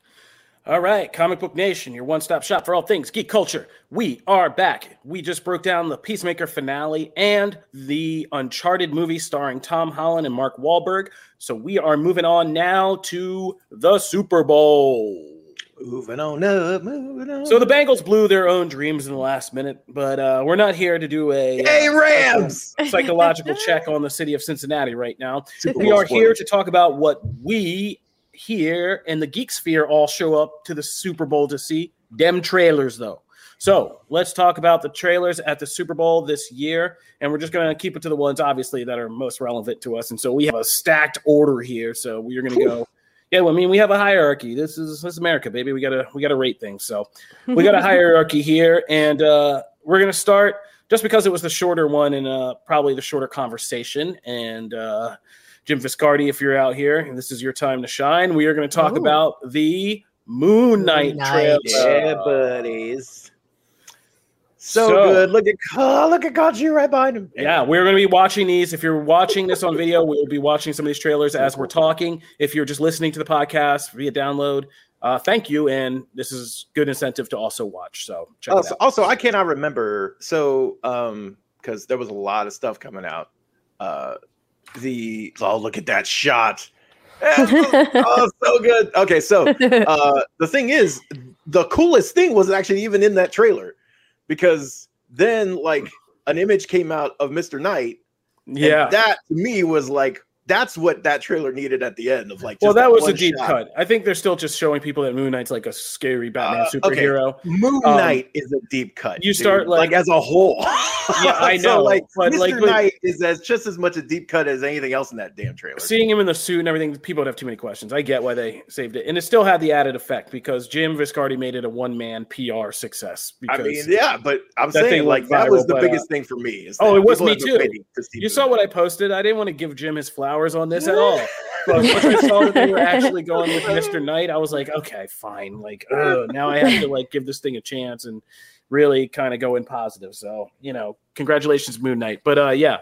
[SPEAKER 2] All right, Comic Book Nation, your one stop shop for all things geek culture. We are back. We just broke down the Peacemaker finale and the Uncharted movie starring Tom Holland and Mark Wahlberg. So we are moving on now to the Super Bowl.
[SPEAKER 4] Moving on up, moving on.
[SPEAKER 2] So the Bengals blew their own dreams in the last minute, but uh, we're not here to do a
[SPEAKER 4] hey uh, Rams
[SPEAKER 2] psychological check on the city of Cincinnati right now. We are here to talk about what we here in the geek sphere all show up to the Super Bowl to see them trailers though. So let's talk about the trailers at the Super Bowl this year. And we're just going to keep it to the ones, obviously, that are most relevant to us. And so we have a stacked order here. So we're going to go. Yeah, well, I mean, we have a hierarchy. This is this is America, baby. We gotta we gotta rate things. So we got a hierarchy here, and uh, we're gonna start just because it was the shorter one and uh, probably the shorter conversation. And uh, Jim Viscardi, if you're out here, and this is your time to shine. We are going to talk Ooh. about the Moon Knight, Moon trailer.
[SPEAKER 4] Yeah, buddies. So, so, good. Look at oh, look at Kaji right behind him.
[SPEAKER 2] Yeah, we're going to be watching these. If you're watching this on video, we will be watching some of these trailers as we're talking. If you're just listening to the podcast via download, uh, thank you. And this is good incentive to also watch. So check
[SPEAKER 4] also, also, I cannot remember. So, um, because there was a lot of stuff coming out. Uh, the oh look at that shot. Oh so good. Okay so uh the thing is the coolest thing was actually even in that trailer because then like an image came out of mr knight
[SPEAKER 2] yeah.
[SPEAKER 4] that to me was like that's what that trailer needed at the end of like.
[SPEAKER 2] well,
[SPEAKER 4] just
[SPEAKER 2] that was a deep
[SPEAKER 4] shot.
[SPEAKER 2] cut. I think they're still just showing people that Moon Knight's like a scary Batman
[SPEAKER 4] Uh, okay.
[SPEAKER 2] superhero.
[SPEAKER 4] Moon
[SPEAKER 2] Um,
[SPEAKER 4] Knight is a deep cut.
[SPEAKER 2] you
[SPEAKER 4] dude.
[SPEAKER 2] start, like-
[SPEAKER 4] as a whole.
[SPEAKER 2] Yeah, I
[SPEAKER 4] So,
[SPEAKER 2] know,
[SPEAKER 4] like
[SPEAKER 2] but,
[SPEAKER 4] Mr.
[SPEAKER 2] like, but-
[SPEAKER 4] Knight is as just as much a deep cut as anything else in that damn trailer.
[SPEAKER 2] Seeing him in the suit and everything, people would have too many questions. I get why they saved it, and it still had the added effect because Jim Viscardi made it a one man PR success.
[SPEAKER 4] I mean, yeah, but I'm saying like
[SPEAKER 2] went
[SPEAKER 4] that was the
[SPEAKER 2] but,
[SPEAKER 4] biggest
[SPEAKER 2] uh,
[SPEAKER 4] thing for me.
[SPEAKER 2] Oh, it was me too.
[SPEAKER 4] to
[SPEAKER 2] you
[SPEAKER 4] Moon
[SPEAKER 2] saw what I posted. I didn't want to give Jim his flowers on this at all. But once I saw that they were actually going with Mr. Knight, I was like, okay, fine. Like, ugh, now I have to like give this thing a chance and really kind of go in positive. So, you know, congratulations, Moon Knight. But uh yeah.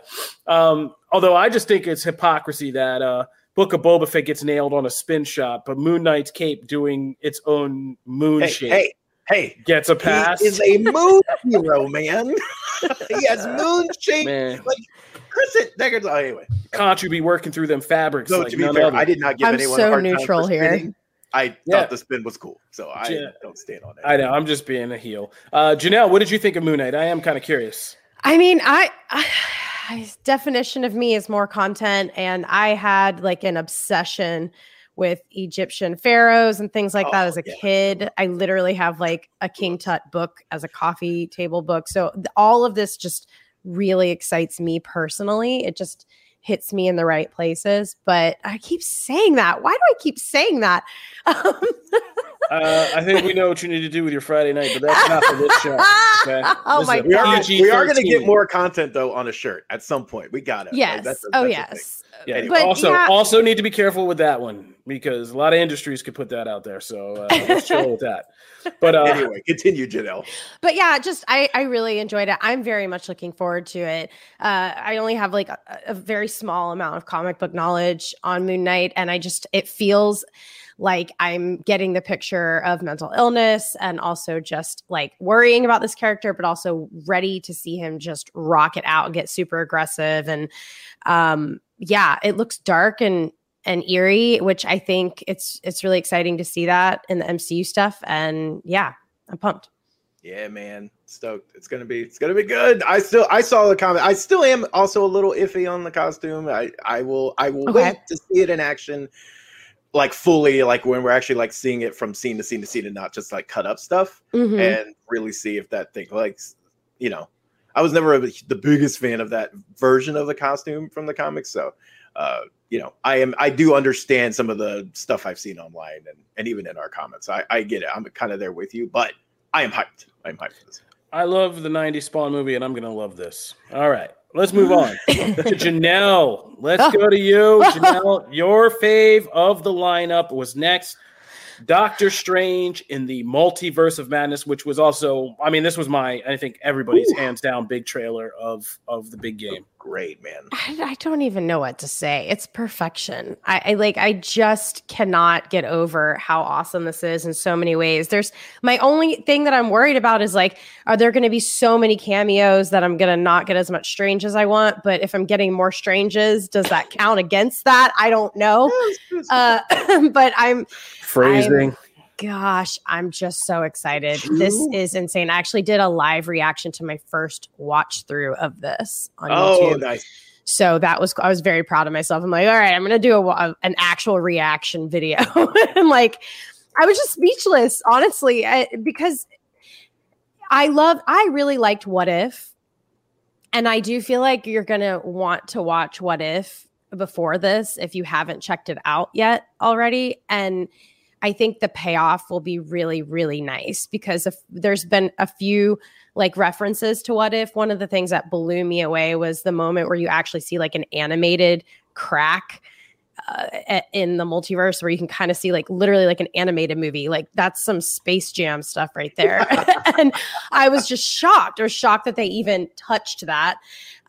[SPEAKER 2] Um, although I just think it's hypocrisy that uh Book of Boba Fett gets nailed on a spin shot, but Moon Knight's cape doing its own moon
[SPEAKER 4] Hey,
[SPEAKER 2] shape
[SPEAKER 4] hey, hey!
[SPEAKER 2] gets a pass.
[SPEAKER 4] He is a moon hero, man. he has moon shape.
[SPEAKER 2] Man,
[SPEAKER 4] Chris Deckard's. Oh, anyway.
[SPEAKER 2] Contra be working through them fabrics.
[SPEAKER 4] So
[SPEAKER 2] like
[SPEAKER 4] to be fair. I did not give
[SPEAKER 3] I'm
[SPEAKER 4] anyone
[SPEAKER 3] so
[SPEAKER 4] a hard
[SPEAKER 3] neutral
[SPEAKER 4] for
[SPEAKER 3] here.
[SPEAKER 4] spinning. I
[SPEAKER 2] Yeah.
[SPEAKER 4] thought the spin was cool, so I
[SPEAKER 2] Yeah.
[SPEAKER 4] don't stand on it.
[SPEAKER 2] I know. I'm just being a heel. Uh, Janelle, what did you think of Moon Knight? I am kind of curious.
[SPEAKER 3] I mean, I, I his definition of me is more content, and I had like an obsession with Egyptian pharaohs and things like that
[SPEAKER 4] Oh,
[SPEAKER 3] as a
[SPEAKER 4] yeah.
[SPEAKER 3] kid. I literally have like a King Tut book as a coffee table book. So th- all of this just really excites me personally. It just hits me in the right places. But I keep saying that. Why do I keep saying that? Um,
[SPEAKER 2] Uh, I think we know what you need to do with your Friday night, but that's not for this show. Okay.
[SPEAKER 3] Oh
[SPEAKER 2] This
[SPEAKER 3] my
[SPEAKER 4] We are,
[SPEAKER 3] God.
[SPEAKER 4] gonna, we are going to get more content though on a shirt at some point. We got it.
[SPEAKER 3] yes. oh yes.
[SPEAKER 2] Yeah.
[SPEAKER 4] Anyway.
[SPEAKER 2] Also,
[SPEAKER 3] yeah.
[SPEAKER 2] also need to be careful with that one because a lot of industries could put that out there. So uh, let's chill with that. But uh,
[SPEAKER 4] Anyway, continue, Janelle.
[SPEAKER 3] but yeah just i i really enjoyed it i'm very much looking forward to it uh i only have like a, a very small amount of comic book knowledge on moon knight and i just it feels like i'm getting the picture of mental illness and also just like worrying about this character but also ready to see him just rock it out and get super aggressive and um yeah it looks dark and and eerie which i think it's it's really exciting to see that in the mcu stuff and yeah i'm pumped
[SPEAKER 4] Yeah, man, stoked. It's gonna be. It's gonna be good. I still. I saw the comment. I still am also a little iffy on the costume. I. I will. I will
[SPEAKER 3] Okay.
[SPEAKER 4] wait to see it in action, like fully, like when we're actually like seeing it from scene to scene to scene, and not just like cut up stuff,
[SPEAKER 3] Mhm.
[SPEAKER 4] and really see if that thing like, you know, I was never the biggest fan of that version of the costume from the comics, so. uh you know, I am. I do understand some of the stuff I've seen online and, and even in our comments. I, I get it. I'm kind of there with you, but I am hyped. I'm hyped for this.
[SPEAKER 2] I love the 90s Spawn movie, and I'm going to love this. All right. Let's move on to Janelle. Let's oh. go to you. Janelle, your fave of the lineup was next. Doctor Strange in the Multiverse of Madness, which was also, I mean, this was my, I think everybody's
[SPEAKER 4] Ooh.
[SPEAKER 2] hands down big trailer of of the big game.
[SPEAKER 4] Great man.
[SPEAKER 3] I, I don't even know what to say. It's perfection. I, I like. I just cannot get over how awesome this is in so many ways. There's my only thing that I'm worried about is like, are there going to be so many cameos that I'm going to not get as much strange as I want? But if I'm getting more stranges, does that count against that? I don't know. Uh, but I'm
[SPEAKER 2] Phrasing.
[SPEAKER 3] Gosh, I'm just so excited. This is insane. I actually did a live reaction to my first watch through of this on
[SPEAKER 4] Oh,
[SPEAKER 3] YouTube.
[SPEAKER 4] nice.
[SPEAKER 3] So that was I was very proud of myself. I'm like, all right, I'm gonna do a, an actual reaction video. and like, I was just speechless, honestly, I, because I love. I really liked What If, and I do feel like you're gonna want to watch What If before this if you haven't checked it out yet already. And I think the payoff will be really, really nice because if there's been a few like references to what if. One of the things that blew me away was the moment where you actually see like an animated crack uh, in the multiverse where you can kind of see like literally like an animated movie. Like that's some space jam stuff right there. And i was just shocked or shocked that they even touched that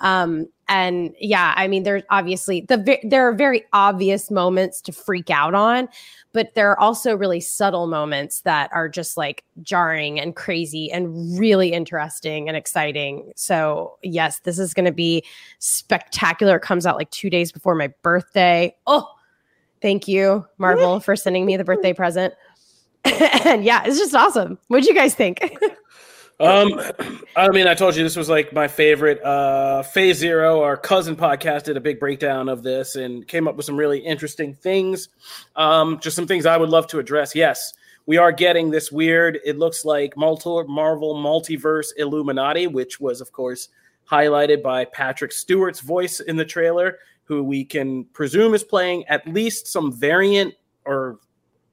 [SPEAKER 3] um and yeah i mean there's obviously the there are very obvious moments to freak out on but there are also really subtle moments that are just like jarring and crazy and really interesting and exciting. So, yes, this is going to be spectacular. It comes out like two days before my birthday. Oh, thank you, Marvel, for sending me the birthday present. and yeah, it's just awesome. What'd you guys think?
[SPEAKER 2] Um, I mean, I told you this was like my favorite. Uh, Phase Zero, our cousin podcast, did a big breakdown of this and came up with some really interesting things. Um, just some things I would love to address. Yes, we are getting this weird. It looks like multi Marvel multiverse Illuminati, which was, of course, highlighted by Patrick Stewart's voice in the trailer, who we can presume is playing at least some variant or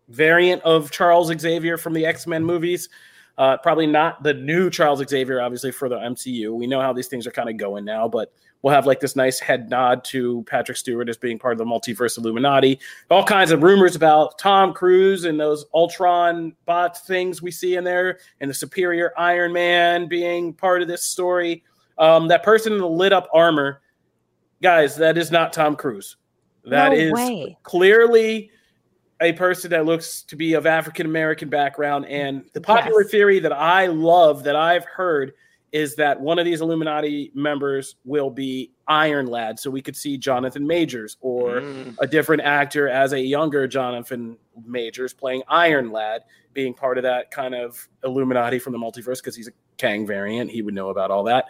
[SPEAKER 2] variant of Charles Xavier from the X Men movies. Uh, probably not the new Charles Xavier, obviously, for the MCU. We know how these things are kind of going now, but we'll have like this nice head nod to Patrick Stewart as being part of the multiverse Illuminati. All kinds of rumors about Tom Cruise and those Ultron bot things we see in there, and the superior Iron Man being part of this story. Um, that person in the lit up armor, guys, that is not Tom Cruise. That
[SPEAKER 3] No
[SPEAKER 2] is
[SPEAKER 3] way.
[SPEAKER 2] clearly a person that looks to be of African American background. And the popular
[SPEAKER 3] Yes.
[SPEAKER 2] theory that I love that I've heard is that one of these Illuminati members will be Iron Lad. So we could see Jonathan Majors or
[SPEAKER 4] Mm.
[SPEAKER 2] a different actor as a younger Jonathan Majors playing Iron Lad, being part of that kind of Illuminati from the multiverse because he's a Kang variant. He would know about all that.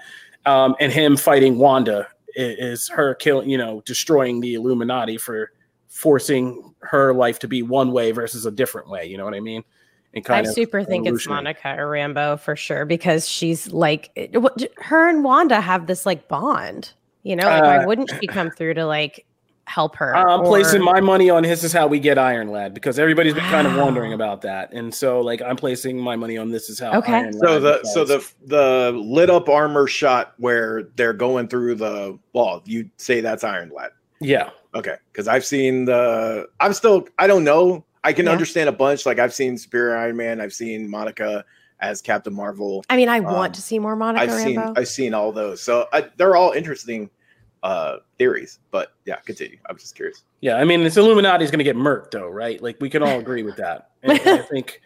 [SPEAKER 2] Um, and him fighting Wanda is her killing, you know, destroying the Illuminati for forcing her life to be one way versus a different way. You know what I mean? And
[SPEAKER 3] I
[SPEAKER 2] of
[SPEAKER 3] super think it's. Monica or Rambeau for sure because she's like it- her and Wanda have this like bond. You know, like why
[SPEAKER 2] Uh,
[SPEAKER 3] wouldn't she come through to like help her?
[SPEAKER 2] I'm placing my money on this is how we get Iron Lad because everybody's been kind of wondering about that, and so like I'm placing my money on this is how.
[SPEAKER 3] Okay.
[SPEAKER 2] Iron
[SPEAKER 4] So
[SPEAKER 2] Lad
[SPEAKER 4] the so the the lit up armor shot where they're going through the wall, you say that's Iron Lad.
[SPEAKER 2] Yeah
[SPEAKER 4] Okay, because I've seen the. I'm still. I don't know. I can
[SPEAKER 3] Yeah.
[SPEAKER 4] understand a bunch. Like I've seen Superior Iron Man. I've seen Monica as Captain Marvel.
[SPEAKER 3] I mean, I want
[SPEAKER 4] Um,
[SPEAKER 3] to see more Monica
[SPEAKER 4] I've seen. I've seen all those. So I, they're all interesting uh theories. But yeah, continue. I'm just curious.
[SPEAKER 2] yeah. I mean, this Illuminati is going to get murked though, right? Like we can all agree with that. And I think,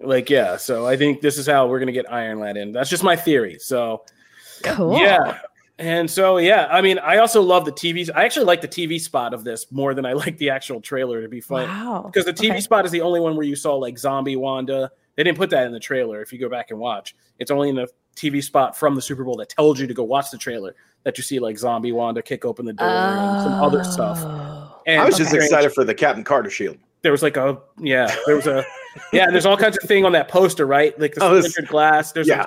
[SPEAKER 2] like yeah. So I think this is how we're going to get Iron Lad in. That's just my theory. So
[SPEAKER 3] cool.
[SPEAKER 2] Yeah. And so, yeah, I mean, I also love the TV. I actually like the TV spot of this more than I like the actual trailer, to be fun.
[SPEAKER 3] Wow.
[SPEAKER 2] Because the TV
[SPEAKER 3] Okay.
[SPEAKER 2] spot is the only one where you saw like zombie Wanda. They didn't put that in the trailer. If you go back and watch, it's only in the TV spot from the Super Bowl that tells you to go watch the trailer that you see like zombie Wanda kick open the door and some other stuff.
[SPEAKER 3] Oh.
[SPEAKER 2] And
[SPEAKER 4] I was just
[SPEAKER 2] Strange-
[SPEAKER 4] excited for the Captain Carter shield.
[SPEAKER 2] There was like a yeah, there was a yeah. and There's all kinds of thing on that poster, right? Like the
[SPEAKER 4] Oh, this-
[SPEAKER 2] splintered glass. There's
[SPEAKER 4] yeah.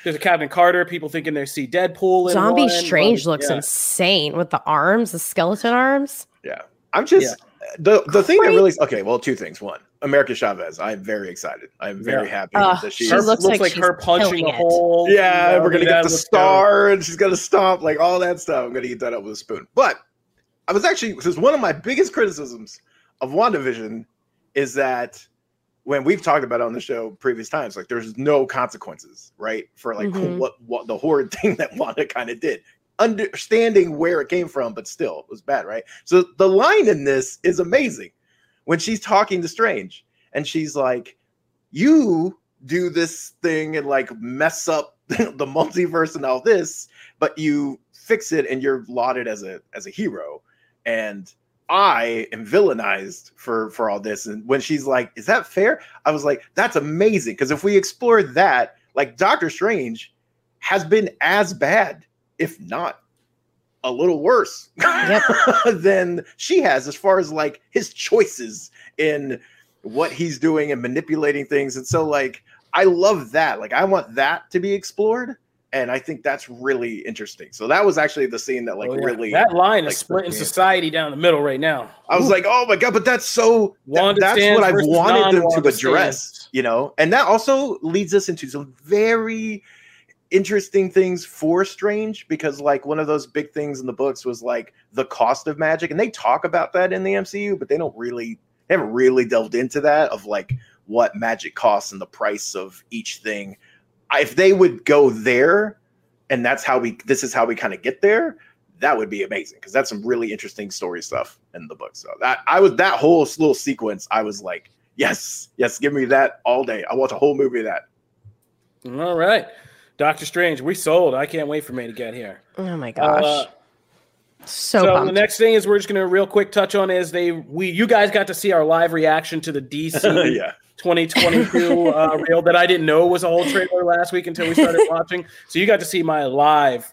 [SPEAKER 2] A, there's a Captain Carter. People thinking they see Deadpool. In
[SPEAKER 3] Zombie
[SPEAKER 2] one.
[SPEAKER 3] Strange
[SPEAKER 2] Like,
[SPEAKER 3] looks
[SPEAKER 2] yeah.
[SPEAKER 3] insane with the arms, the skeleton arms.
[SPEAKER 4] Yeah. I'm just the the thing that really okay. Well, two things. One, America Chavez. I'm very excited. I'm very
[SPEAKER 2] Yeah.
[SPEAKER 4] happy
[SPEAKER 3] Ugh,
[SPEAKER 4] that she.
[SPEAKER 3] she
[SPEAKER 2] Her-
[SPEAKER 4] is-
[SPEAKER 3] looks like she's
[SPEAKER 2] her punching
[SPEAKER 3] killing
[SPEAKER 2] a hole.
[SPEAKER 4] yeah,
[SPEAKER 2] you know,
[SPEAKER 4] we're gonna get the
[SPEAKER 2] looks
[SPEAKER 4] star, and she's gonna stomp like all that stuff. I'm gonna eat that up with a spoon. But I was actually this is one of my biggest criticisms of WandaVision is that when we've talked about it on the show previous times, like there's no consequences, right? For like
[SPEAKER 3] Mhm.
[SPEAKER 4] what what the horrid thing that Wanda kind of did. Understanding where it came from, but still it was bad, right? So the line in this is amazing when she's talking to Strange and she's like, You do this thing and like mess up the multiverse and all this, but you fix it and you're lauded as a as a hero. And I am villainized for for all this. And when she's like, "Is that fair?" I was like, "That's amazing." Because if we explore that, like Doctor Strange has been as bad, if not a little worse,
[SPEAKER 3] Yep.
[SPEAKER 4] than she has, as far as like his choices in what he's doing and manipulating things. And so, like, I love that. Like, I want that to be explored. And I think that's really interesting. So that was actually the scene that like
[SPEAKER 2] Oh, yeah.
[SPEAKER 4] really
[SPEAKER 2] that line
[SPEAKER 4] like,
[SPEAKER 2] is splitting society down the middle right now.
[SPEAKER 4] I was
[SPEAKER 2] Ooh.
[SPEAKER 4] like, oh my god, but that's so that- that's what I wanted them to address,
[SPEAKER 2] stands.
[SPEAKER 4] you know, and that also leads us into some very interesting things for Strange because like one of those big things in the books was like the cost of magic, and they talk about that in the MCU, but they don't really they haven't really delved into that of like what magic costs and the price of each thing. I- If they would go there, and that's how we this is how we kind of get there, that would be amazing because that's some really interesting story stuff in the book. So that I was that whole little sequence, I was like, yes, yes, give me that all day. I want a whole movie of that.
[SPEAKER 2] All right, Doctor Strange, we sold. I can't wait for me to get here.
[SPEAKER 3] Oh my gosh.
[SPEAKER 2] Uh,
[SPEAKER 3] So,
[SPEAKER 2] So the next thing is we're just gonna real quick touch on is they we you guys got to see our live reaction to the DC
[SPEAKER 4] yeah.
[SPEAKER 2] 2022 uh, reel that I didn't know was a whole trailer last week until we started watching. So you got to see my live,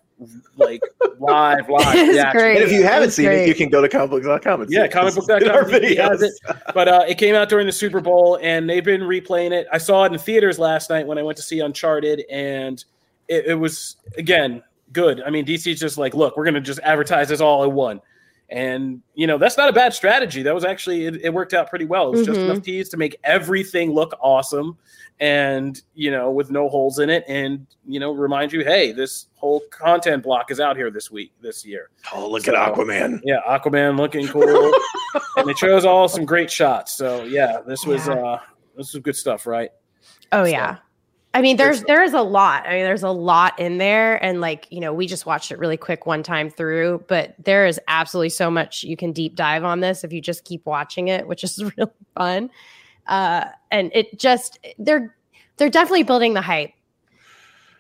[SPEAKER 2] like live live
[SPEAKER 3] It's
[SPEAKER 2] reaction.
[SPEAKER 3] great.
[SPEAKER 4] And if you haven't
[SPEAKER 3] That's
[SPEAKER 4] seen
[SPEAKER 3] great.
[SPEAKER 4] it, you can go to comicbook.com and
[SPEAKER 2] Yeah,
[SPEAKER 4] it.
[SPEAKER 2] Comicbook.com
[SPEAKER 4] our videos.
[SPEAKER 2] it. But uh, it came out during the Super Bowl, and they've been replaying it. I saw it in theaters last night when I went to see Uncharted, and it, it was again good. I mean, DC's just like, look, we're gonna just advertise this all in one, and you know that's not a bad strategy. That was actually it, it worked out pretty well. It was just
[SPEAKER 3] Mhm.
[SPEAKER 2] enough tease to make everything look awesome, and you know with no holes in it, and you know remind you, hey, this whole content block is out here this week, this year.
[SPEAKER 4] Oh, look
[SPEAKER 2] So-
[SPEAKER 4] at Aquaman.
[SPEAKER 2] Yeah, Aquaman looking cool, and it shows all some great shots. So yeah, this was
[SPEAKER 3] Yeah.
[SPEAKER 2] uh this was good stuff, right?
[SPEAKER 3] Oh
[SPEAKER 2] So,
[SPEAKER 3] yeah. I mean, there's there is a lot. I mean, there's a lot in there, and like you know, we just watched it really quick one time through, but there is absolutely so much you can deep dive on this if you just keep watching it, which is really fun. Uh, and it just they're they're definitely building the hype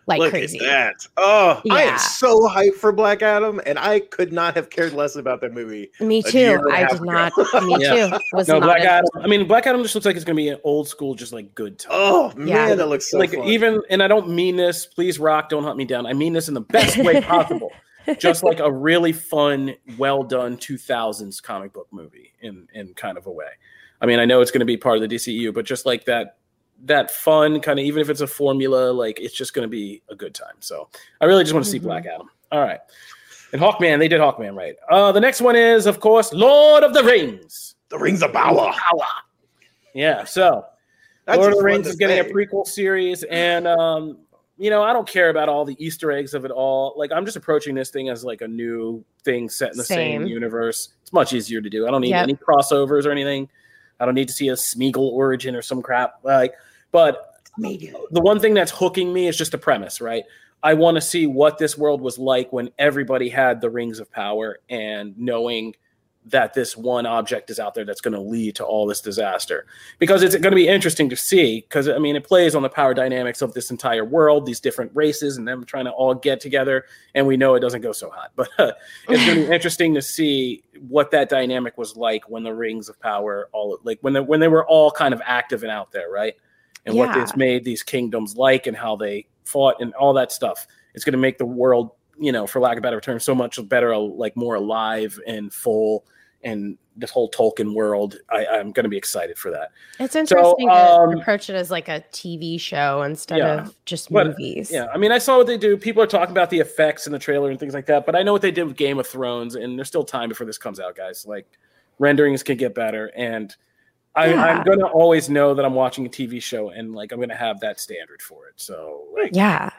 [SPEAKER 3] like
[SPEAKER 4] Look
[SPEAKER 3] crazy.
[SPEAKER 4] at that. Oh, I am so hyped for Black Adam, and I could not have cared less about that movie.
[SPEAKER 3] Me too.
[SPEAKER 4] and a
[SPEAKER 3] I
[SPEAKER 4] half
[SPEAKER 3] did
[SPEAKER 4] ago.
[SPEAKER 3] not. Me
[SPEAKER 2] Yeah.
[SPEAKER 3] too. Was
[SPEAKER 2] No,
[SPEAKER 3] not
[SPEAKER 2] Black
[SPEAKER 3] in-
[SPEAKER 2] Adam. I mean, Black Adam just looks like it's gonna be an old school, just like good time.
[SPEAKER 4] Oh man,
[SPEAKER 3] Yeah.
[SPEAKER 4] that looks so
[SPEAKER 2] like
[SPEAKER 4] fun.
[SPEAKER 2] even, and I don't mean this. Please, Rock, don't hunt me down. I mean this in the best way possible. just like a really fun, well done 2000s comic book movie in in kind of a way. I mean, I know it's going to be part of the DCU, but just like that that fun kind of even if it's a formula, like it's just going to be a good time. So I really just want to see
[SPEAKER 3] Mhm.
[SPEAKER 2] Black Adam. All right. And Hawkman, they did Hawkman right. Uh, the next one is, of course, Lord of the Rings.
[SPEAKER 4] the Rings of Power. Power.
[SPEAKER 2] Yeah. So
[SPEAKER 4] That's
[SPEAKER 2] Lord of the Rings
[SPEAKER 4] to
[SPEAKER 2] is getting
[SPEAKER 4] say.
[SPEAKER 2] a prequel series, and um, you know, I don't care about all the Easter eggs of it all. Like, I'm just approaching this thing as like a new thing set in the same,
[SPEAKER 3] Same.
[SPEAKER 2] universe. It's much easier to do. I don't need
[SPEAKER 3] Yep.
[SPEAKER 2] any crossovers or anything. I don't need to see a Smeagol origin or some crap. Like, but the one thing that's hooking me is just the premise, right? I want to see what this world was like when everybody had the rings of power and knowing that this one object is out there that's going to lead to all this disaster. Because it's going to be interesting to see, because I mean, it plays on the power dynamics of this entire world, these different races, and them trying to all get together. And we know it doesn't go so hot, but uh, it's going to be interesting to see what that dynamic was like when the rings of power all like when they, when they were all kind of active and out there, right? And what
[SPEAKER 3] Yeah.
[SPEAKER 2] this made these kingdoms like and how they fought and all that stuff. It's going to make the world, you know, for lack of better term, so much better, like more alive and full. And this whole Tolkien world, I, I'm going to be excited for that.
[SPEAKER 3] It's interesting
[SPEAKER 2] um,
[SPEAKER 3] to approach it as like a TV show instead
[SPEAKER 2] Yeah.
[SPEAKER 3] of just
[SPEAKER 2] But,
[SPEAKER 3] movies.
[SPEAKER 2] Yeah, I mean, I saw what they do. People are talking about the effects in the trailer and things like that, but I know what they did with Game of Thrones, and there's still time before this comes out, guys. Like renderings can get better, and I,
[SPEAKER 3] Yeah.
[SPEAKER 2] I'm gonna always know that I'm watching a TV show, and like I'm gonna have that standard for it. So, like,
[SPEAKER 3] Yeah.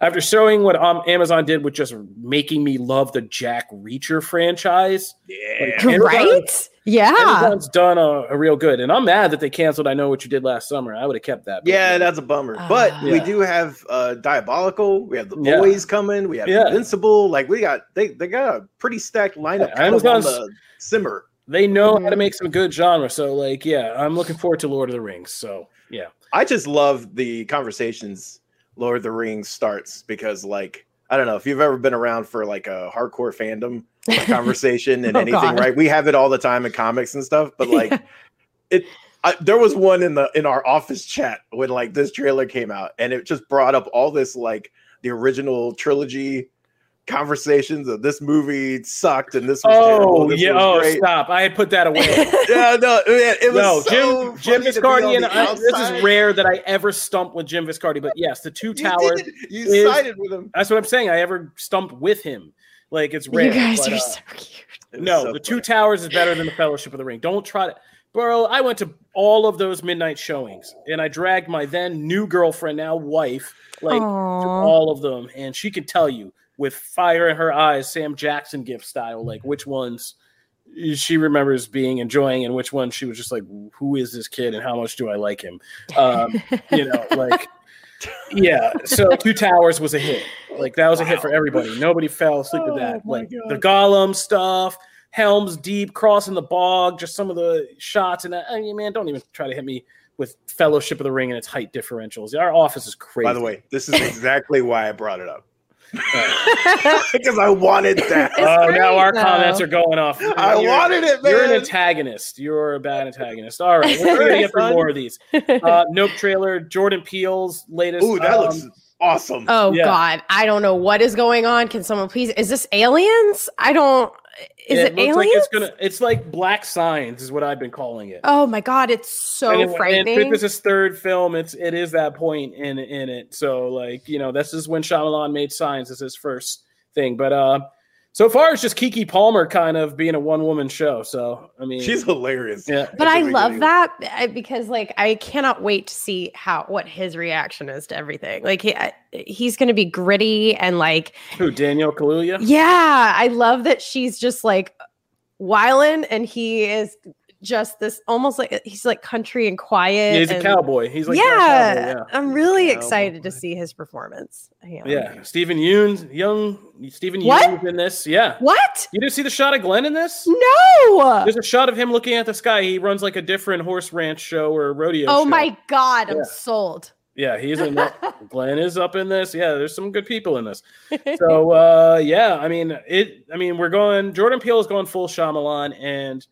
[SPEAKER 2] After showing what um, Amazon did with just making me love the Jack Reacher franchise,
[SPEAKER 4] Yeah.
[SPEAKER 2] Amazon-
[SPEAKER 3] right? Yeah.
[SPEAKER 2] Amazon's done a, a real good, and I'm mad that they canceled. I know what you did last summer. I would have kept that. but-
[SPEAKER 4] Yeah, that's a bummer. But
[SPEAKER 3] Ah.
[SPEAKER 4] we do have uh Diabolical, we have the
[SPEAKER 2] Yeah.
[SPEAKER 4] boys coming, we have
[SPEAKER 2] Yeah.
[SPEAKER 4] Invincible. Like we got they they got a pretty stacked lineup
[SPEAKER 2] Yeah,
[SPEAKER 4] kind of on the simmer.
[SPEAKER 2] They know how to
[SPEAKER 3] Mhm.
[SPEAKER 2] make some good genre. So, like, yeah, I'm looking forward to Lord of the Rings. So, yeah.
[SPEAKER 4] I just love the conversations Lord of the Rings starts because like I don't know if you've ever been around for like a hardcore fandom conversation and
[SPEAKER 3] Oh,
[SPEAKER 4] anything,
[SPEAKER 3] God.
[SPEAKER 4] right? We have it all the time in comics and stuff, but like it I, there was one in the in our office chat when like this trailer came out and it just brought up all this like the original trilogy conversations of this movie sucked and this was terrible.
[SPEAKER 2] Oh,
[SPEAKER 4] this
[SPEAKER 2] yeah.
[SPEAKER 4] was
[SPEAKER 2] Oh,
[SPEAKER 4] great.
[SPEAKER 2] stop. I had put that away.
[SPEAKER 4] yeah, no, man, it was
[SPEAKER 2] no,
[SPEAKER 4] so
[SPEAKER 2] Jim, Jim
[SPEAKER 4] funny to
[SPEAKER 2] Viscardi, and I, this is rare that I ever stump with Jim Viscardi, but yes, the two
[SPEAKER 4] You
[SPEAKER 2] towers.
[SPEAKER 4] did. You
[SPEAKER 2] is-
[SPEAKER 4] sided with him.
[SPEAKER 2] That's what I'm saying. I ever stumped with him. Like, it's rare.
[SPEAKER 3] you guys
[SPEAKER 2] but,
[SPEAKER 3] are
[SPEAKER 2] uh,
[SPEAKER 3] so cute.
[SPEAKER 2] No,
[SPEAKER 4] so
[SPEAKER 2] the Two. Towers is better than the Fellowship of the Ring. Don't try to, bro. I went to all of those midnight showings, and I dragged my then new girlfriend, now wife, like to all of them, and she can tell you with fire in her eyes, Sam Jackson gift style, like which ones she remembers being enjoying, and which ones she was just like, "Who is this kid, and how much do I like him?" Um, you know, like. Yeah, so Two Towers was a hit. Like that was a hit for everybody. Nobody fell asleep with that.
[SPEAKER 4] Oh,
[SPEAKER 2] Like
[SPEAKER 4] God.
[SPEAKER 2] the Gollum stuff, Helm's Deep, crossing the bog, just some of the shots and that. I mean, man, don't even try to hit me with Fellowship of the Ring and its height differentials. Our office is crazy.
[SPEAKER 4] By the way, this is exactly why I brought it up. because I wanted that.
[SPEAKER 3] It's
[SPEAKER 2] oh, now our
[SPEAKER 3] great,
[SPEAKER 2] comments are going off.
[SPEAKER 4] I
[SPEAKER 2] You're-
[SPEAKER 4] wanted it, man.
[SPEAKER 2] You're an antagonist. You're a bad antagonist. All right, we're gonna get through more of these. Uh, nope trailer. Jordan Peele's latest.
[SPEAKER 4] Ooh, that
[SPEAKER 2] um,
[SPEAKER 4] looks awesome.
[SPEAKER 3] Oh
[SPEAKER 2] Yeah.
[SPEAKER 3] God, I don't know what is going on. Can someone please? Is this aliens? I don't. Is it,
[SPEAKER 2] looks
[SPEAKER 3] aliens?
[SPEAKER 2] like it's gonna. It's like Black Science is what I've been calling it.
[SPEAKER 3] Oh my God, it's so
[SPEAKER 2] and, it, and
[SPEAKER 3] frightening.
[SPEAKER 2] fifth is his third film. It's it is that point in in it. So like you know, this is when Shyamalan made Signs as his first thing. But uh, so far it's just Keke Palmer kind of being a one woman show. So I mean,
[SPEAKER 4] She's hilarious.
[SPEAKER 2] yeah.
[SPEAKER 3] but I love
[SPEAKER 4] beginning.
[SPEAKER 3] that because like I cannot wait to see how what his reaction is to everything. Like he he's going to be gritty and like
[SPEAKER 2] Who Daniel Kaluuya?
[SPEAKER 3] yeah, I love that she's just like wildin' and he is just this almost like he's like country and quiet.
[SPEAKER 2] Yeah, he's a cowboy. He's like
[SPEAKER 3] yeah,
[SPEAKER 2] cowboy,
[SPEAKER 3] I'm really excited to see his performance.
[SPEAKER 2] Yeah. Yeah, Steven Yeun, young
[SPEAKER 3] Steven?
[SPEAKER 2] Yeun in this. Yeah,
[SPEAKER 3] What?
[SPEAKER 2] you didn't see the shot of Glenn in this?
[SPEAKER 3] No.
[SPEAKER 2] There's a shot of him looking at the sky. He runs like a different horse ranch show or rodeo.
[SPEAKER 3] Oh
[SPEAKER 2] show.
[SPEAKER 3] my god, I'm sold.
[SPEAKER 2] Yeah, he's in. that. Glenn is up in this. Yeah, there's some good people in this. So uh, yeah, I mean it. I mean we're going. Jordan Peele is going full Shyamalan, and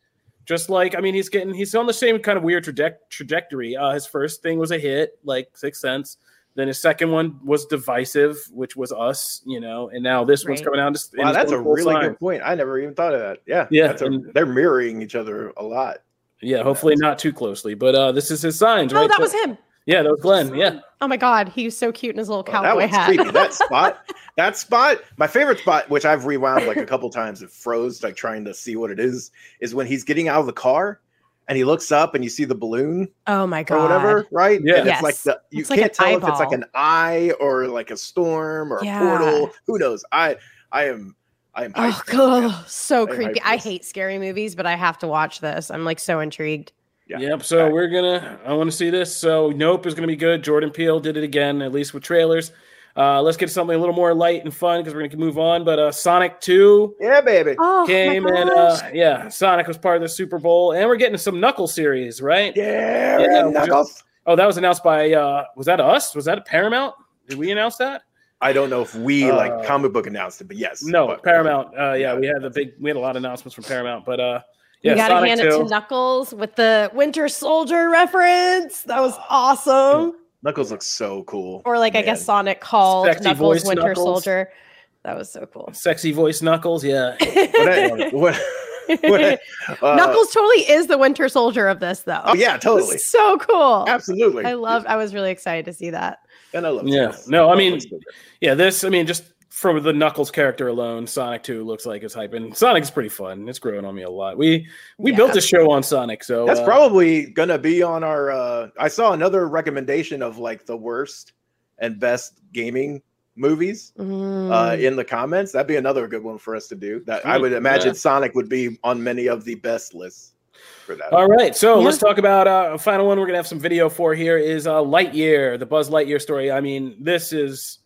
[SPEAKER 2] just like I mean he's getting he's on the same kind of weird traje- trajectory. Uh, his first thing was a hit, like Sixth Sense. Then his second one was divisive, which was Us, you know, and now this one's coming out. and
[SPEAKER 4] Wow, that's a really
[SPEAKER 2] sign.
[SPEAKER 4] good point. I never even thought of that. Yeah,
[SPEAKER 2] Yeah,
[SPEAKER 4] that's a,
[SPEAKER 2] and-
[SPEAKER 4] they're mirroring each other a lot.
[SPEAKER 2] Yeah, hopefully not too closely, but uh, this is his signs,
[SPEAKER 3] Oh,
[SPEAKER 2] right?
[SPEAKER 3] that
[SPEAKER 2] there.
[SPEAKER 3] was him.
[SPEAKER 2] Yeah, that was Glenn. Yeah,
[SPEAKER 3] Oh my god, he was so cute in his little
[SPEAKER 4] Oh,
[SPEAKER 3] cowboy
[SPEAKER 4] that was
[SPEAKER 3] hat.
[SPEAKER 4] creepy. That spot, that spot, my favorite spot, which I've rewound like a couple times, it froze, like trying to see what it is, is when he's getting out of the car and he looks up and you see the balloon
[SPEAKER 3] oh my god.
[SPEAKER 4] or whatever, right?
[SPEAKER 2] Yeah.
[SPEAKER 4] And it's like the you
[SPEAKER 3] It's like
[SPEAKER 4] can't
[SPEAKER 3] an
[SPEAKER 4] tell if it's like an eye or like a storm or
[SPEAKER 3] Yeah.
[SPEAKER 4] a portal. Who knows? I I am I am
[SPEAKER 3] Oh
[SPEAKER 4] hyped for it, man.
[SPEAKER 3] god, so
[SPEAKER 4] I am
[SPEAKER 3] creepy. I hate scary movies, but I have to watch this. I'm like so intrigued.
[SPEAKER 4] Yeah.
[SPEAKER 2] Yep. So
[SPEAKER 4] Okay.
[SPEAKER 2] we're gonna. I want to see this. So Nope is gonna be good. Jordan Peele did it again, at least with trailers. Uh, let's get something a little more light and fun because we're gonna move on. But uh, Sonic Two
[SPEAKER 4] Yeah, baby.
[SPEAKER 3] Oh
[SPEAKER 2] came
[SPEAKER 3] my
[SPEAKER 2] and uh, yeah, Sonic was part of the Super Bowl, and we're getting some Knuckle series, right?
[SPEAKER 4] Yeah,
[SPEAKER 2] Yeah,
[SPEAKER 4] yeah
[SPEAKER 2] we
[SPEAKER 4] Knuckles.
[SPEAKER 2] Oh, that was announced by. Uh, was that us? Was that Paramount? Did we announce that?
[SPEAKER 4] I don't know if we
[SPEAKER 2] Uh,
[SPEAKER 4] like comic book announced it, but yes.
[SPEAKER 2] No,
[SPEAKER 4] But-
[SPEAKER 2] Paramount. Uh, yeah,
[SPEAKER 4] yeah.
[SPEAKER 2] we had the big. We had a lot of announcements from Paramount, but uh, yeah,
[SPEAKER 3] you gotta hand
[SPEAKER 2] 2.
[SPEAKER 3] it to Knuckles with the Winter Soldier reference. That was awesome.
[SPEAKER 4] Knuckles looks so cool.
[SPEAKER 3] Or like I guess Sonic called
[SPEAKER 2] Sexy
[SPEAKER 3] Knuckles
[SPEAKER 2] voice
[SPEAKER 3] Winter
[SPEAKER 2] Knuckles.
[SPEAKER 3] Soldier. That was so cool.
[SPEAKER 2] Sexy voice Knuckles. Yeah.
[SPEAKER 4] What I- what- what- uh,
[SPEAKER 3] Knuckles totally is the Winter Soldier of this, though.
[SPEAKER 4] Oh yeah,
[SPEAKER 3] It was
[SPEAKER 4] totally,
[SPEAKER 3] so cool.
[SPEAKER 4] absolutely.
[SPEAKER 3] I love. I was really excited to see that.
[SPEAKER 4] and I love.
[SPEAKER 2] Yeah.
[SPEAKER 4] Knuckles.
[SPEAKER 2] No, I
[SPEAKER 4] Knuckles
[SPEAKER 2] mean. Yeah, this, I mean, just from the Knuckles character alone, Sonic 2 looks like it's hype. And Sonic's pretty fun. It's growing on me a lot. We we
[SPEAKER 3] Yeah.
[SPEAKER 2] built a show on Sonic, so
[SPEAKER 4] that's
[SPEAKER 2] uh,
[SPEAKER 4] probably gonna be on our. uh I saw another recommendation of like the worst and best gaming movies uh
[SPEAKER 3] Mm.
[SPEAKER 4] in the comments. That'd be another good one for us to do. That I would imagine
[SPEAKER 2] yeah.
[SPEAKER 4] Sonic would be on many of the best lists for that.
[SPEAKER 2] All right, so
[SPEAKER 3] Yeah.
[SPEAKER 2] let's talk about uh, a final one. We're gonna have some video for here is uh, Lightyear, the Buzz Lightyear story. I mean, this is,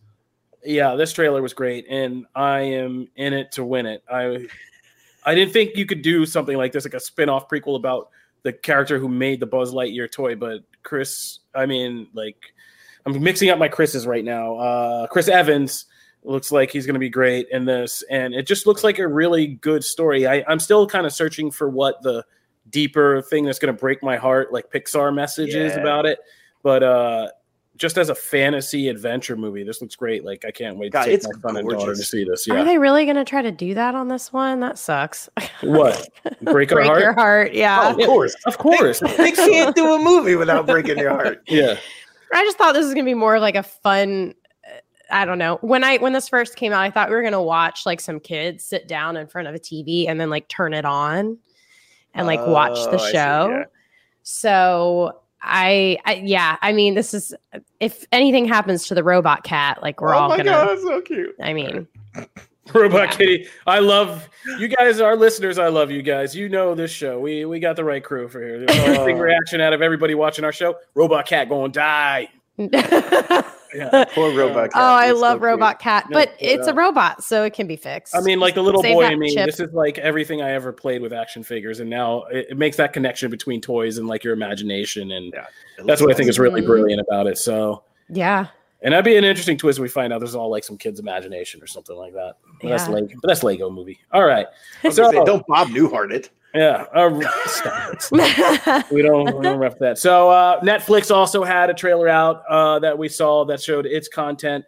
[SPEAKER 2] yeah, this trailer was great, and I am in it to win it. I, I didn't think you could do something like this, like a spin-off prequel about the character who made the Buzz Lightyear toy, but Chris, I mean, like, I'm mixing up my Chris's right now. Uh, Chris Evans looks like he's going to be great in this, and it just looks like a really good story. I, I'm still kind of searching for what the deeper thing that's going to break my heart, like Pixar messages
[SPEAKER 4] Yeah.
[SPEAKER 2] about it. But uh, just as a fantasy adventure movie, this looks great. Like I can't wait
[SPEAKER 4] God,
[SPEAKER 2] to take
[SPEAKER 4] it's
[SPEAKER 2] my son and daughter to see this. Yeah.
[SPEAKER 3] Are they really going to try to do that on this one? That sucks.
[SPEAKER 2] what break our
[SPEAKER 3] Break
[SPEAKER 2] heart?
[SPEAKER 3] your heart. Yeah.
[SPEAKER 4] Oh, of course,
[SPEAKER 2] Of course,
[SPEAKER 4] they can't do a movie without breaking your heart.
[SPEAKER 2] yeah.
[SPEAKER 3] I just thought this was gonna be more like a fun. uh, I don't know. When I when this first came out, I thought we were gonna watch like some kids sit down in front of a TV and then like turn it on and like watch
[SPEAKER 4] Oh,
[SPEAKER 3] the
[SPEAKER 4] see,
[SPEAKER 3] show.
[SPEAKER 4] yeah.
[SPEAKER 3] So I, I yeah, I mean, this is if anything happens to the robot cat, like we're
[SPEAKER 4] oh
[SPEAKER 3] all
[SPEAKER 4] my
[SPEAKER 3] gonna.
[SPEAKER 4] god, that's so cute.
[SPEAKER 3] I mean,
[SPEAKER 2] Robot
[SPEAKER 3] Yeah.
[SPEAKER 2] Kitty. I love you guys, our listeners. I love you guys. You know this show. We we got the right crew for here. The big reaction out of everybody watching our show. Robot Cat going to die.
[SPEAKER 3] Oh,
[SPEAKER 2] Yeah.
[SPEAKER 4] Poor robot. Cat.
[SPEAKER 3] I
[SPEAKER 4] It's so
[SPEAKER 3] love
[SPEAKER 4] cute.
[SPEAKER 3] Robot Cat,
[SPEAKER 2] No,
[SPEAKER 3] but
[SPEAKER 2] yeah.
[SPEAKER 3] it's a robot, so it can be fixed.
[SPEAKER 2] I mean, like the little
[SPEAKER 3] Save
[SPEAKER 2] boy I mean,
[SPEAKER 3] chip.
[SPEAKER 2] This is like everything I ever played with action figures, and now it, it makes that connection between toys and like your imagination, and
[SPEAKER 4] Yeah,
[SPEAKER 2] that's
[SPEAKER 4] looks
[SPEAKER 2] what I think is
[SPEAKER 4] awesome.
[SPEAKER 2] really
[SPEAKER 3] Mhm.
[SPEAKER 2] brilliant about it. So
[SPEAKER 3] yeah,
[SPEAKER 2] And that'd be an interesting twist if we find out there's all like some kid's imagination or something like that. But That's
[SPEAKER 3] Yeah.
[SPEAKER 2] Lego. But that's Lego movie. All right.
[SPEAKER 4] I was gonna
[SPEAKER 2] So
[SPEAKER 4] say, don't Bob Newhart it.
[SPEAKER 2] Yeah. Uh, stop it. we don't we don't rep that. So uh, Netflix also had a trailer out uh, that we saw that showed its content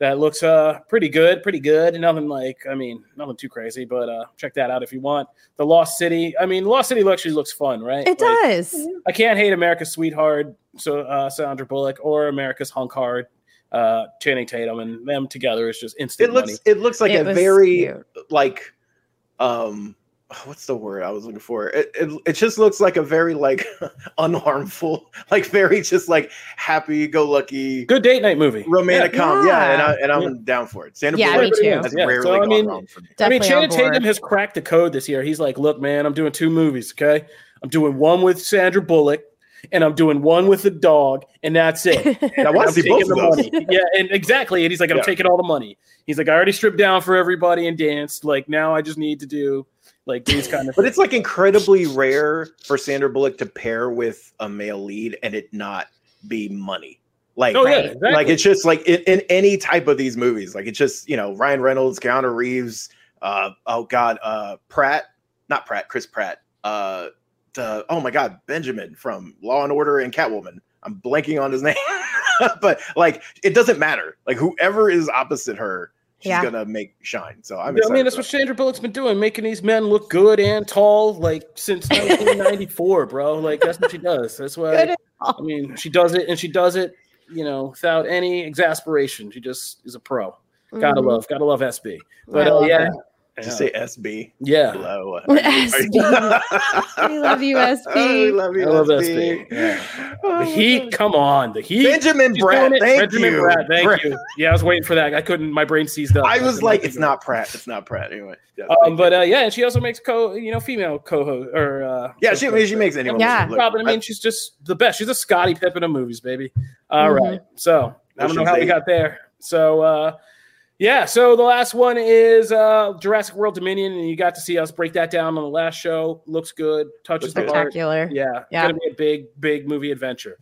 [SPEAKER 2] that looks uh pretty good, pretty good. Nothing like I mean, nothing too crazy, but uh check that out if you want. The Lost City. I mean, Lost City actually looks fun, right?
[SPEAKER 3] it
[SPEAKER 2] Like,
[SPEAKER 3] does.
[SPEAKER 2] I can't hate America's Sweetheart, so uh, Sandra Bullock, or America's Hunk Hard, uh, Channing Tatum, and them together is just instant
[SPEAKER 4] It looks
[SPEAKER 2] money.
[SPEAKER 4] it looks like
[SPEAKER 3] It
[SPEAKER 4] a very
[SPEAKER 3] cute.
[SPEAKER 4] like um what's the word I was looking for? It, it it just looks like a very like unharmful, like very just like happy go lucky
[SPEAKER 2] Good date night movie.
[SPEAKER 4] romantic
[SPEAKER 3] Yeah.
[SPEAKER 4] com. Yeah, and I and I'm
[SPEAKER 2] Yeah.
[SPEAKER 4] down for it. Sandra
[SPEAKER 3] Yeah,
[SPEAKER 4] Bullock
[SPEAKER 3] me too.
[SPEAKER 4] has
[SPEAKER 2] Yeah,
[SPEAKER 4] rarely
[SPEAKER 2] so, I
[SPEAKER 4] gone
[SPEAKER 2] mean,
[SPEAKER 4] wrong for me.
[SPEAKER 2] I mean, Channing. Tatum has cracked the code this year. He's like, look, man, I'm doing two movies, okay? I'm doing one with Sandra Bullock, and I'm doing one with the dog, and that's it.
[SPEAKER 4] And I want to see both of those.
[SPEAKER 2] money. Yeah, and exactly. And he's like, I'm
[SPEAKER 4] Yeah.
[SPEAKER 2] taking all the money. He's like, I already stripped down for everybody and danced. Like now, I just need to do like these kind of.
[SPEAKER 4] But it's like incredibly rare for Sandra Bullock to pair with a male lead and it not be money. Like,
[SPEAKER 2] oh yeah, exactly.
[SPEAKER 4] like it's just like in, in any type of these movies. Like it's just you know Ryan Reynolds, Keanu Reeves, uh, oh god, uh, Pratt, not Pratt, Chris Pratt, uh, the oh my god, Benjamin from Law and Order and Catwoman. I'm blanking on his name, but like it doesn't matter. Like whoever is opposite her, she's
[SPEAKER 3] Yeah.
[SPEAKER 4] gonna make shine. So I'm.
[SPEAKER 2] Yeah, I mean, that's
[SPEAKER 4] for
[SPEAKER 2] what Sandra Bullock's been doing, making these men look good and tall, like since 1994, bro. Like that's what she does. That's why. I mean, she does it, and she does it, you know, without any exasperation. She just is a pro. Gotta
[SPEAKER 3] Mhm.
[SPEAKER 2] love, gotta love SB. But uh,
[SPEAKER 3] love
[SPEAKER 2] yeah,
[SPEAKER 3] her.
[SPEAKER 4] Did
[SPEAKER 2] yeah,
[SPEAKER 4] you say SB?
[SPEAKER 2] yeah.
[SPEAKER 4] Hello.
[SPEAKER 3] SB. We love you, SB.
[SPEAKER 4] we love you,
[SPEAKER 2] I love
[SPEAKER 4] SB.
[SPEAKER 2] SB.
[SPEAKER 4] Oh,
[SPEAKER 2] The Heat, come on, the Heat.
[SPEAKER 4] Benjamin
[SPEAKER 2] She's
[SPEAKER 4] Bratt.
[SPEAKER 2] doing it.
[SPEAKER 4] Thank
[SPEAKER 2] Benjamin
[SPEAKER 4] you.
[SPEAKER 2] Bratt, thank
[SPEAKER 4] Bratt.
[SPEAKER 2] you. Yeah, I was waiting for that. I couldn't. My brain seized up.
[SPEAKER 4] I was
[SPEAKER 2] couldn't
[SPEAKER 4] like, it's
[SPEAKER 2] of
[SPEAKER 4] not Pratt. It's not Pratt. Anyway. Yeah,
[SPEAKER 2] Um, but uh, yeah, and she also makes co, you know, female co-host or uh,
[SPEAKER 4] yeah, she, I mean, she makes anyone.
[SPEAKER 3] Yeah.
[SPEAKER 4] look-
[SPEAKER 2] Robin. I mean, she's just the best. She's a Scottie Pippen of movies, baby. All
[SPEAKER 3] Mhm.
[SPEAKER 2] right. So I don't know how we got there. So uh, yeah. So the last one is uh, Jurassic World Dominion, and you got to see us break that down on the last show. Looks good. Touches the heart.
[SPEAKER 3] Spectacular.
[SPEAKER 2] Yeah,
[SPEAKER 3] Yeah.
[SPEAKER 2] gonna be a big, big movie adventure.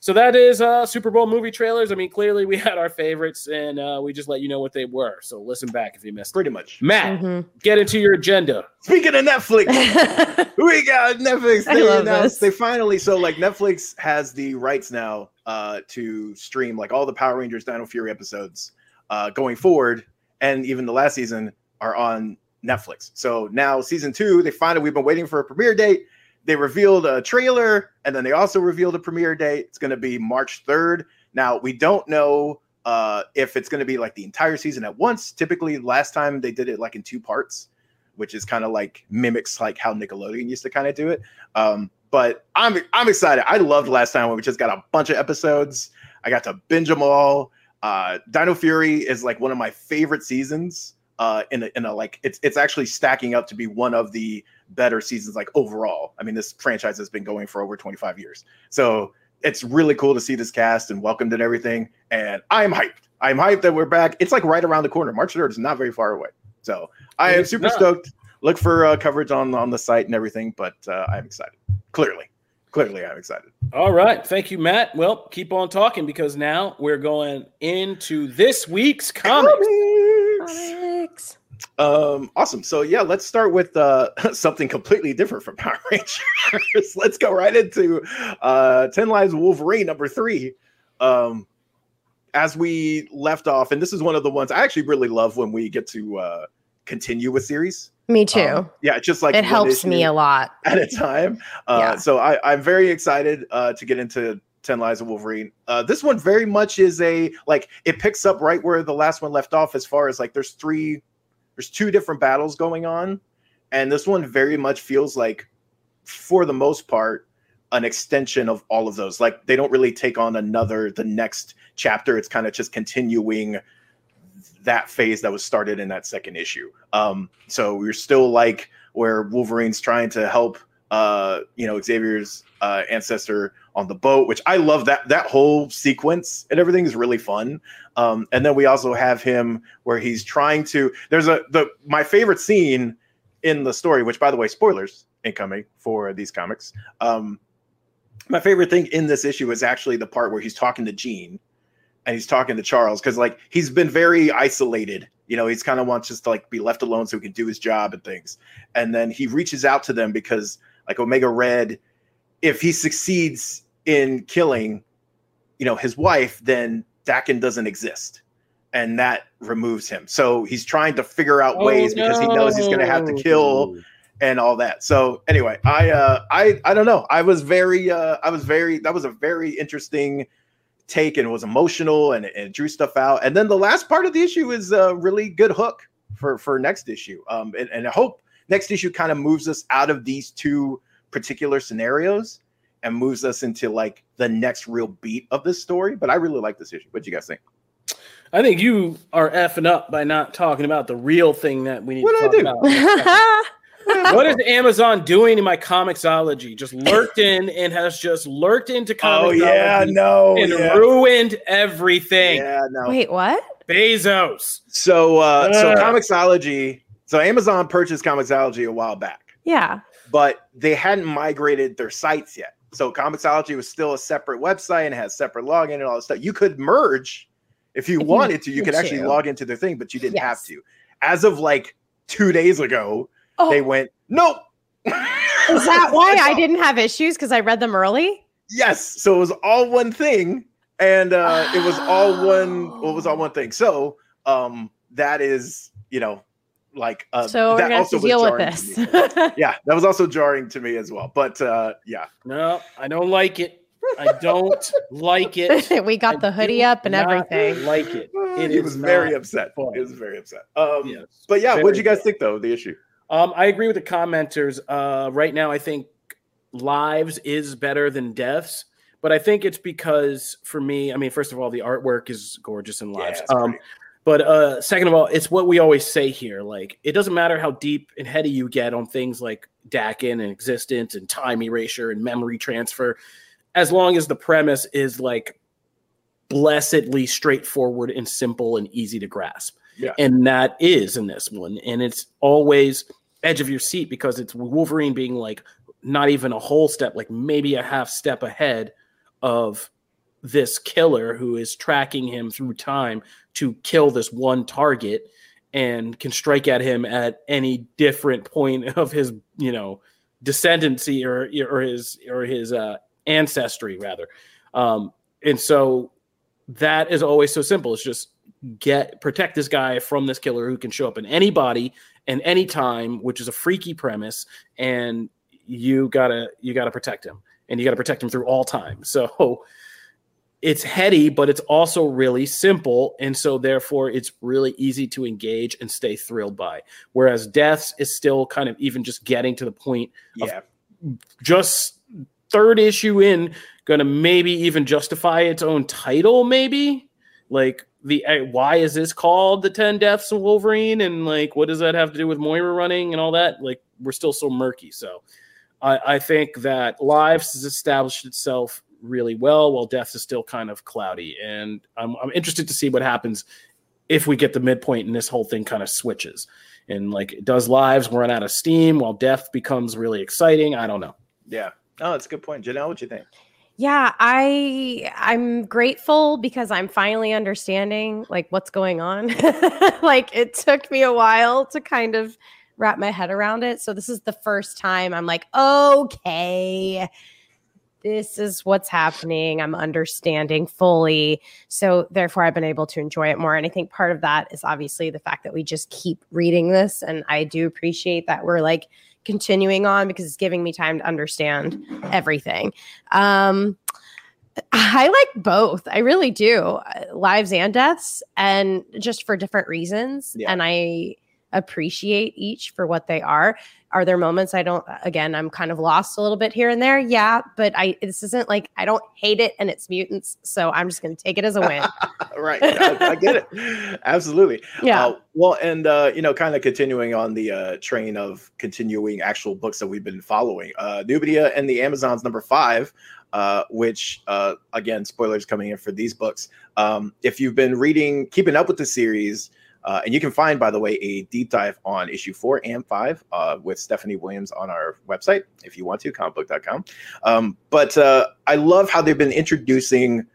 [SPEAKER 2] So that is uh, Super Bowl movie trailers. I mean, clearly we had our favorites, and uh, we just let you know what they were. So listen back if you missed.
[SPEAKER 4] pretty much.
[SPEAKER 2] Matt,
[SPEAKER 3] Mhm.
[SPEAKER 2] get into your agenda.
[SPEAKER 4] Speaking of Netflix, we got Netflix.
[SPEAKER 3] I
[SPEAKER 4] They
[SPEAKER 3] love
[SPEAKER 4] announced
[SPEAKER 3] this.
[SPEAKER 4] they finally so like Netflix has the rights now uh to stream like all the Power Rangers Dino Fury episodes uh going forward, and even the last season are on Netflix. So now season two, they finally we've been waiting for a premiere date. They revealed a trailer and then they also revealed a premiere date. It's going to be March 3rd. Now, we don't know uh, if it's going to be like the entire season at once. Typically, last time they did it like in two parts, which is kind of like mimics like how Nickelodeon used to kind of do it. Um, but I'm I'm excited. I loved last time when we just got a bunch of episodes. I got to binge them all. Uh, Dino Fury is like one of my favorite seasons. Uh, in a, in a like it's it's actually stacking up to be one of the better seasons like overall. I mean, this franchise has been going for over 25 years, so it's really cool to see this cast and welcomed and everything. And I'm hyped. I'm hyped that we're back. It's like right around the corner. March 3rd is not very far away, so I am super
[SPEAKER 2] not.
[SPEAKER 4] stoked. Look for uh, coverage on on the site and everything, but uh, I'm excited. Clearly, clearly, I'm excited.
[SPEAKER 2] All right. Thank you, Matt. Well, keep on talking because now we're going into this week's comics.
[SPEAKER 3] Comics.
[SPEAKER 4] Um, awesome. So yeah, let's start with uh something completely different from Power Rangers. let's go right into uh 10 Lives of Wolverine number three. Um as we left off, and this is one of the ones I actually really love when we get to uh continue with series.
[SPEAKER 3] Me too.
[SPEAKER 4] Um, yeah, just like
[SPEAKER 3] it helps me a lot.
[SPEAKER 4] at a time. Uh
[SPEAKER 3] Yeah.
[SPEAKER 4] so I, I'm very excited uh to get into 10 Lives of Wolverine. Uh, this one very much is a like it picks up right where the last one left off, as far as like there's three, there's two different battles going on, and this one very much feels like, for the most part, an extension of all of those. Like they don't really take on another the next chapter. It's kind of just continuing that phase that was started in that second issue. Um, so we're still like where Wolverine's trying to help uh, you know, Xavier's uh ancestor on the boat, which I love that that whole sequence and everything is really fun. Um, and then we also have him where he's trying to there's a the my favorite scene in the story, which by the way, spoilers incoming for these comics. Um, my favorite thing in this issue is actually the part where he's talking to Jean and he's talking to Charles because like he's been very isolated. You know, he's kind of wants just to like be left alone so he can do his job and things. And then he reaches out to them because like Omega Red, if he succeeds in killing, you know, his wife, then Daken doesn't exist. And that removes him. So he's trying to figure out
[SPEAKER 2] Oh,
[SPEAKER 4] ways because he knows he's gonna have to kill and all that. So anyway, I uh I I don't know. I was very uh I was very that was a very interesting take and was emotional and, and drew stuff out. And then the last part of the issue is a really good hook for for next issue. Um and, and I hope next issue kind of moves us out of these two particular scenarios and moves us into like the next real beat of this story. But I really like this issue. What do you guys think?
[SPEAKER 2] I think you are effing up by not talking about the real thing that we need
[SPEAKER 4] What
[SPEAKER 2] to talk
[SPEAKER 4] I do?
[SPEAKER 2] about. what is Amazon doing in my Comixology? Just lurked in and has just lurked into Comixology
[SPEAKER 4] Oh yeah, no.
[SPEAKER 2] and
[SPEAKER 4] yeah.
[SPEAKER 2] ruined everything.
[SPEAKER 4] yeah, no.
[SPEAKER 3] Wait, what?
[SPEAKER 2] Bezos.
[SPEAKER 4] So uh so
[SPEAKER 2] Ugh.
[SPEAKER 4] Comixology, so Amazon purchased Comixology a while back,
[SPEAKER 3] Yeah.
[SPEAKER 4] but they hadn't migrated their sites yet. So Comixology was still a separate website and has separate login and all that stuff. You could merge if you
[SPEAKER 3] If you
[SPEAKER 4] wanted to, you could actually
[SPEAKER 3] to.
[SPEAKER 4] log into their thing, but you didn't have to. As of like two days ago,
[SPEAKER 3] Oh,
[SPEAKER 4] they went, Nope.
[SPEAKER 3] is that why I didn't have issues? Because I read them early?
[SPEAKER 4] Yes. So it was all one thing, and uh, it was all one. Well, it was all one thing. So um, that is, you know, like uh,
[SPEAKER 3] so we're
[SPEAKER 4] that
[SPEAKER 3] gonna have to deal with this.
[SPEAKER 4] yeah, that was also jarring to me as well. But uh, yeah,
[SPEAKER 2] No, I don't like it. I don't like it.
[SPEAKER 3] we got
[SPEAKER 2] I
[SPEAKER 3] the hoodie up and
[SPEAKER 2] not
[SPEAKER 3] everything.
[SPEAKER 2] Like it. It
[SPEAKER 4] he
[SPEAKER 2] is
[SPEAKER 4] was very upset.
[SPEAKER 2] fun.
[SPEAKER 4] He was very upset. Um,
[SPEAKER 2] Yes,
[SPEAKER 4] but yeah, what
[SPEAKER 2] very
[SPEAKER 4] did you guys
[SPEAKER 2] bad.
[SPEAKER 4] think though the issue?
[SPEAKER 2] Um, I agree with the commenters. Uh, right now, I think lives is better than deaths, but I think it's because for me, I mean, first of all, the artwork is gorgeous in lives.
[SPEAKER 4] it's
[SPEAKER 2] um, but uh, second of all, it's what we always say here. Like, it doesn't matter how deep and heady you get on things like Dakin and existence and time erasure and memory transfer, as long as the premise is like blessedly straightforward and simple and easy to grasp.
[SPEAKER 4] Yeah.
[SPEAKER 2] And that is in this one. And it's always edge of your seat because it's Wolverine being like not even a whole step, like maybe a half step ahead of this killer who is tracking him through time to kill this one target and can strike at him at any different point of his, you know, descendancy or or his or his uh, ancestry rather. Um, and so that is always so simple. It's just get protect this guy from this killer who can show up in any body and any time, which is a freaky premise, and you gotta you gotta protect him, and you gotta protect him through all time. So it's heady, but it's also really simple, and so therefore it's really easy to engage and stay thrilled by. Whereas deaths is still kind of even just getting to the point of
[SPEAKER 4] Yeah,
[SPEAKER 2] just third issue in gonna maybe even justify its own title maybe like the eh, why is this called the 10 deaths of wolverine? And like what does that have to do with moira running and all that? Like we're still so murky. So i, I think that lives has established itself really well while deaths is still kind of cloudy. And i'm, I'm interested to see what happens if we get the midpoint and this whole thing kind of switches. And like does lives run out of steam while death becomes really exciting? I don't know.
[SPEAKER 4] Yeah. Oh, that's a good point. Janelle, what do you think?
[SPEAKER 3] Yeah, I I'm grateful because I'm finally understanding like what's going on. like it took me a while to kind of wrap my head around it. So this is the first time I'm like, okay, this is what's happening. I'm understanding fully. So therefore I've been able to enjoy it more. And I think part of that is obviously the fact that we just keep reading this. And I do appreciate that we're like continuing on because it's giving me time to understand everything. Um, I like both. I really do. uh, Lives and deaths, and just for different reasons.
[SPEAKER 4] Yeah.
[SPEAKER 3] And I appreciate each for what they are. Are there moments I don't, again, I'm kind of lost a little bit here and there? Yeah. But I, this isn't like I don't hate it and it's mutants. So I'm just going to take it as a win.
[SPEAKER 4] right. I, I get it. Absolutely.
[SPEAKER 3] Yeah.
[SPEAKER 4] Uh, well, and uh, you know, kind of continuing on the uh, train of continuing actual books that we've been following. Uh, Nubia and the Amazons number five, uh, which uh, again, spoilers coming in for these books. Um, if you've been reading, keeping up with the series. Uh, and you can find, by the way, a deep dive on issue four and five uh, with Stephanie Williams on our website if you want to, comicbook.com. Um, but uh, I love how they've been introducing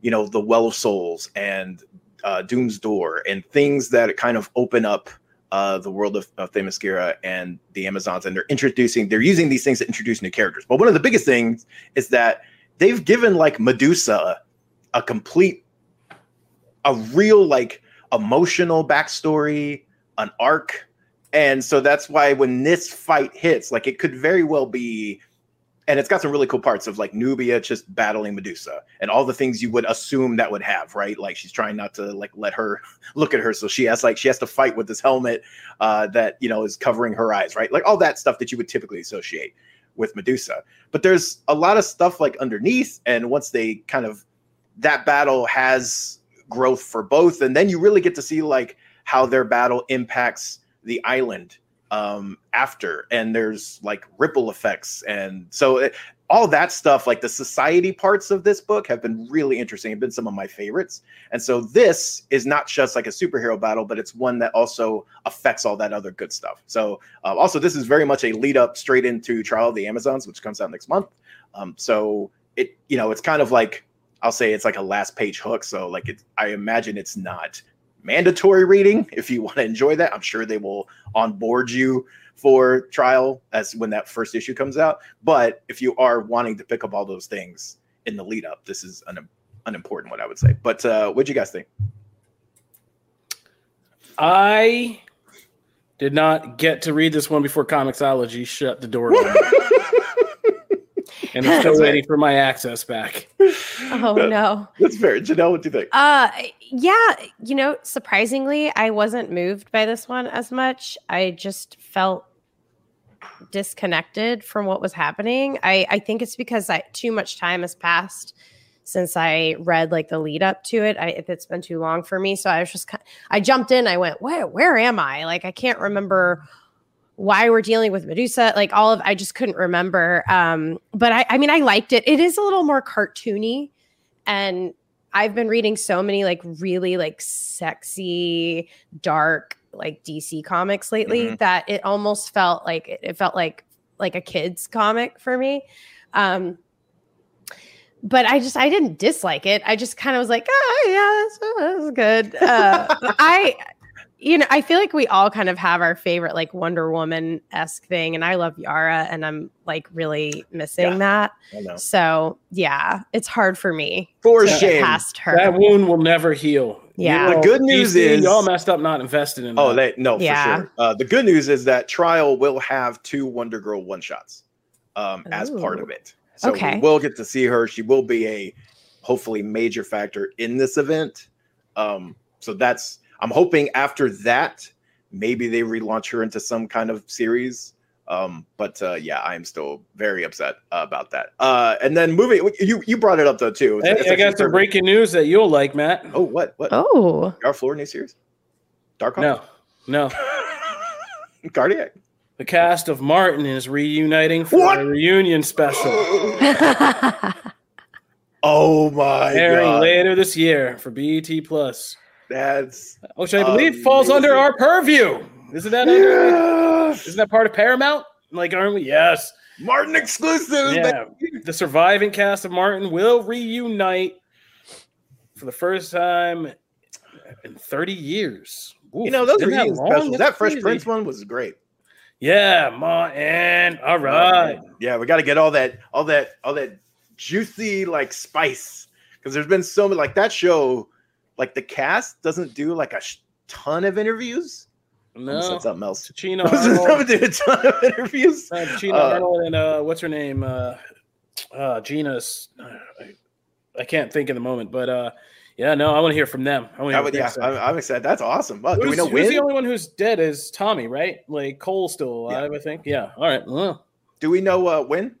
[SPEAKER 4] you know, the Well of Souls and uh, Doom's Door and things that kind of open up uh, the world of, of Themyscira and the Amazons, and they're introducing, they're using these things to introduce new characters. But one of the biggest things is that they've given like Medusa a complete, a real like emotional backstory, an arc. And so that's why when this fight hits, like it could very well be and it's got some really cool parts of like Nubia just battling Medusa and all the things you would assume that would have, right? Like she's trying not to like let her look at her, so she has like she has to fight with this helmet uh, that you know is covering her eyes, right? Like all that stuff that you would typically associate with Medusa. But there's a lot of stuff like underneath, and once they kind of that battle has growth for both, and then you really get to see like how their battle impacts the island um after and there's like ripple effects and so it, all that stuff like the society parts of this book have been really interesting have been some of my favorites and so this is not just like a superhero battle but it's one that also affects all that other good stuff. So uh, also this is very much a lead up straight into trial of the amazons which comes out next month um so it you know it's kind of like i'll say it's like a last page hook so like it i imagine it's not mandatory reading if you want to enjoy that. I'm sure they will onboard you for trial as when that first issue comes out. But if you are wanting to pick up all those things in the lead up, this is an, an important one, I would say. But uh, what do you guys think?
[SPEAKER 2] I did not get to read this one before Comixology shut the door. and I'm still waiting for my access back.
[SPEAKER 3] Oh no.
[SPEAKER 4] That's fair. Janelle, what do you think?
[SPEAKER 3] Uh yeah, you know, surprisingly, I wasn't moved by this one as much. I just felt disconnected from what was happening. I I think it's because I too much time has passed since I read like the lead up to it. I if it's been too long for me, so I was just kind I jumped in, I went, "Where where am I?" Like I can't remember why we're dealing with Medusa, like all of I just couldn't remember. Um but I I mean I liked it. It is a little more cartoony and I've been reading so many like really like sexy, dark like DC comics lately that it almost felt like it, it felt like like a kids comic for me. Um but I just I didn't dislike it. I just kind of was like, oh yeah, that's, that's good. Uh, I you know I feel like we all kind of have our favorite like Wonder Woman esque thing, and I love Yara, and I'm like really missing
[SPEAKER 4] Yeah.
[SPEAKER 3] that. So yeah, it's hard for me
[SPEAKER 4] For
[SPEAKER 3] to get
[SPEAKER 4] shame.
[SPEAKER 3] past her.
[SPEAKER 2] That wound will never heal.
[SPEAKER 3] Yeah.
[SPEAKER 4] The good news
[SPEAKER 2] DC,
[SPEAKER 4] is-
[SPEAKER 2] y'all messed up not invested in.
[SPEAKER 4] Oh,
[SPEAKER 2] that.
[SPEAKER 4] they no
[SPEAKER 3] Yeah.
[SPEAKER 4] for sure. Uh, the good news is that Trial will have two Wonder Girl one shots um, as part of it. So
[SPEAKER 3] Okay.
[SPEAKER 4] we will get to see her. She will be a hopefully major factor in this event. Um, so that's I'm hoping after that maybe they relaunch her into some kind of series. Um, but uh, yeah, I am still very upset uh, about that. Uh, and then moving, you you brought it up though too.
[SPEAKER 2] Hey, I
[SPEAKER 4] actually
[SPEAKER 2] got some
[SPEAKER 4] perfect.
[SPEAKER 2] breaking news that you'll like, Matt.
[SPEAKER 4] Oh, what what?
[SPEAKER 3] oh,
[SPEAKER 4] Our Floor new series? Dark
[SPEAKER 2] No, no.
[SPEAKER 4] Cardiac.
[SPEAKER 2] The cast of Martin is reuniting for
[SPEAKER 4] What?
[SPEAKER 2] a reunion special
[SPEAKER 4] Oh my
[SPEAKER 2] airing
[SPEAKER 4] god.
[SPEAKER 2] later this year for BET Plus,
[SPEAKER 4] That's
[SPEAKER 2] which I believe falls under our purview. Isn't that under,
[SPEAKER 4] yeah.
[SPEAKER 2] isn't that part of Paramount? Like, aren't we? Yes.
[SPEAKER 4] Martin exclusive.
[SPEAKER 2] Yeah. The surviving cast of Martin will reunite for the first time in 30 years. Oof,
[SPEAKER 4] You know, those
[SPEAKER 2] isn't that long?
[SPEAKER 4] specials.
[SPEAKER 2] That's
[SPEAKER 4] That Fresh
[SPEAKER 2] crazy.
[SPEAKER 4] Prince one was great.
[SPEAKER 2] Yeah, Martin. All right.
[SPEAKER 4] Yeah, we got to get all that, all that, all that juicy like spice because there's been so many like that show. Like the cast doesn't do like a sh- ton of interviews.
[SPEAKER 2] No.
[SPEAKER 4] said something else.
[SPEAKER 2] Chino
[SPEAKER 4] Doesn't
[SPEAKER 2] Arnold.
[SPEAKER 4] do a ton of interviews.
[SPEAKER 2] Uh, Tichina
[SPEAKER 4] Uh,
[SPEAKER 2] Arnold and uh, what's her name? Uh, uh, Gina's. I, I can't think in the moment, but uh, yeah, no, I want to hear from them. I want
[SPEAKER 4] would, yeah,
[SPEAKER 2] so.
[SPEAKER 4] I'm, I'm excited. That's awesome. Oh, do we know
[SPEAKER 2] who's
[SPEAKER 4] when?
[SPEAKER 2] the only one who's dead is Tommy, right? Like Cole's still alive, I think. Yeah. All right. Well,
[SPEAKER 4] do we know uh, when?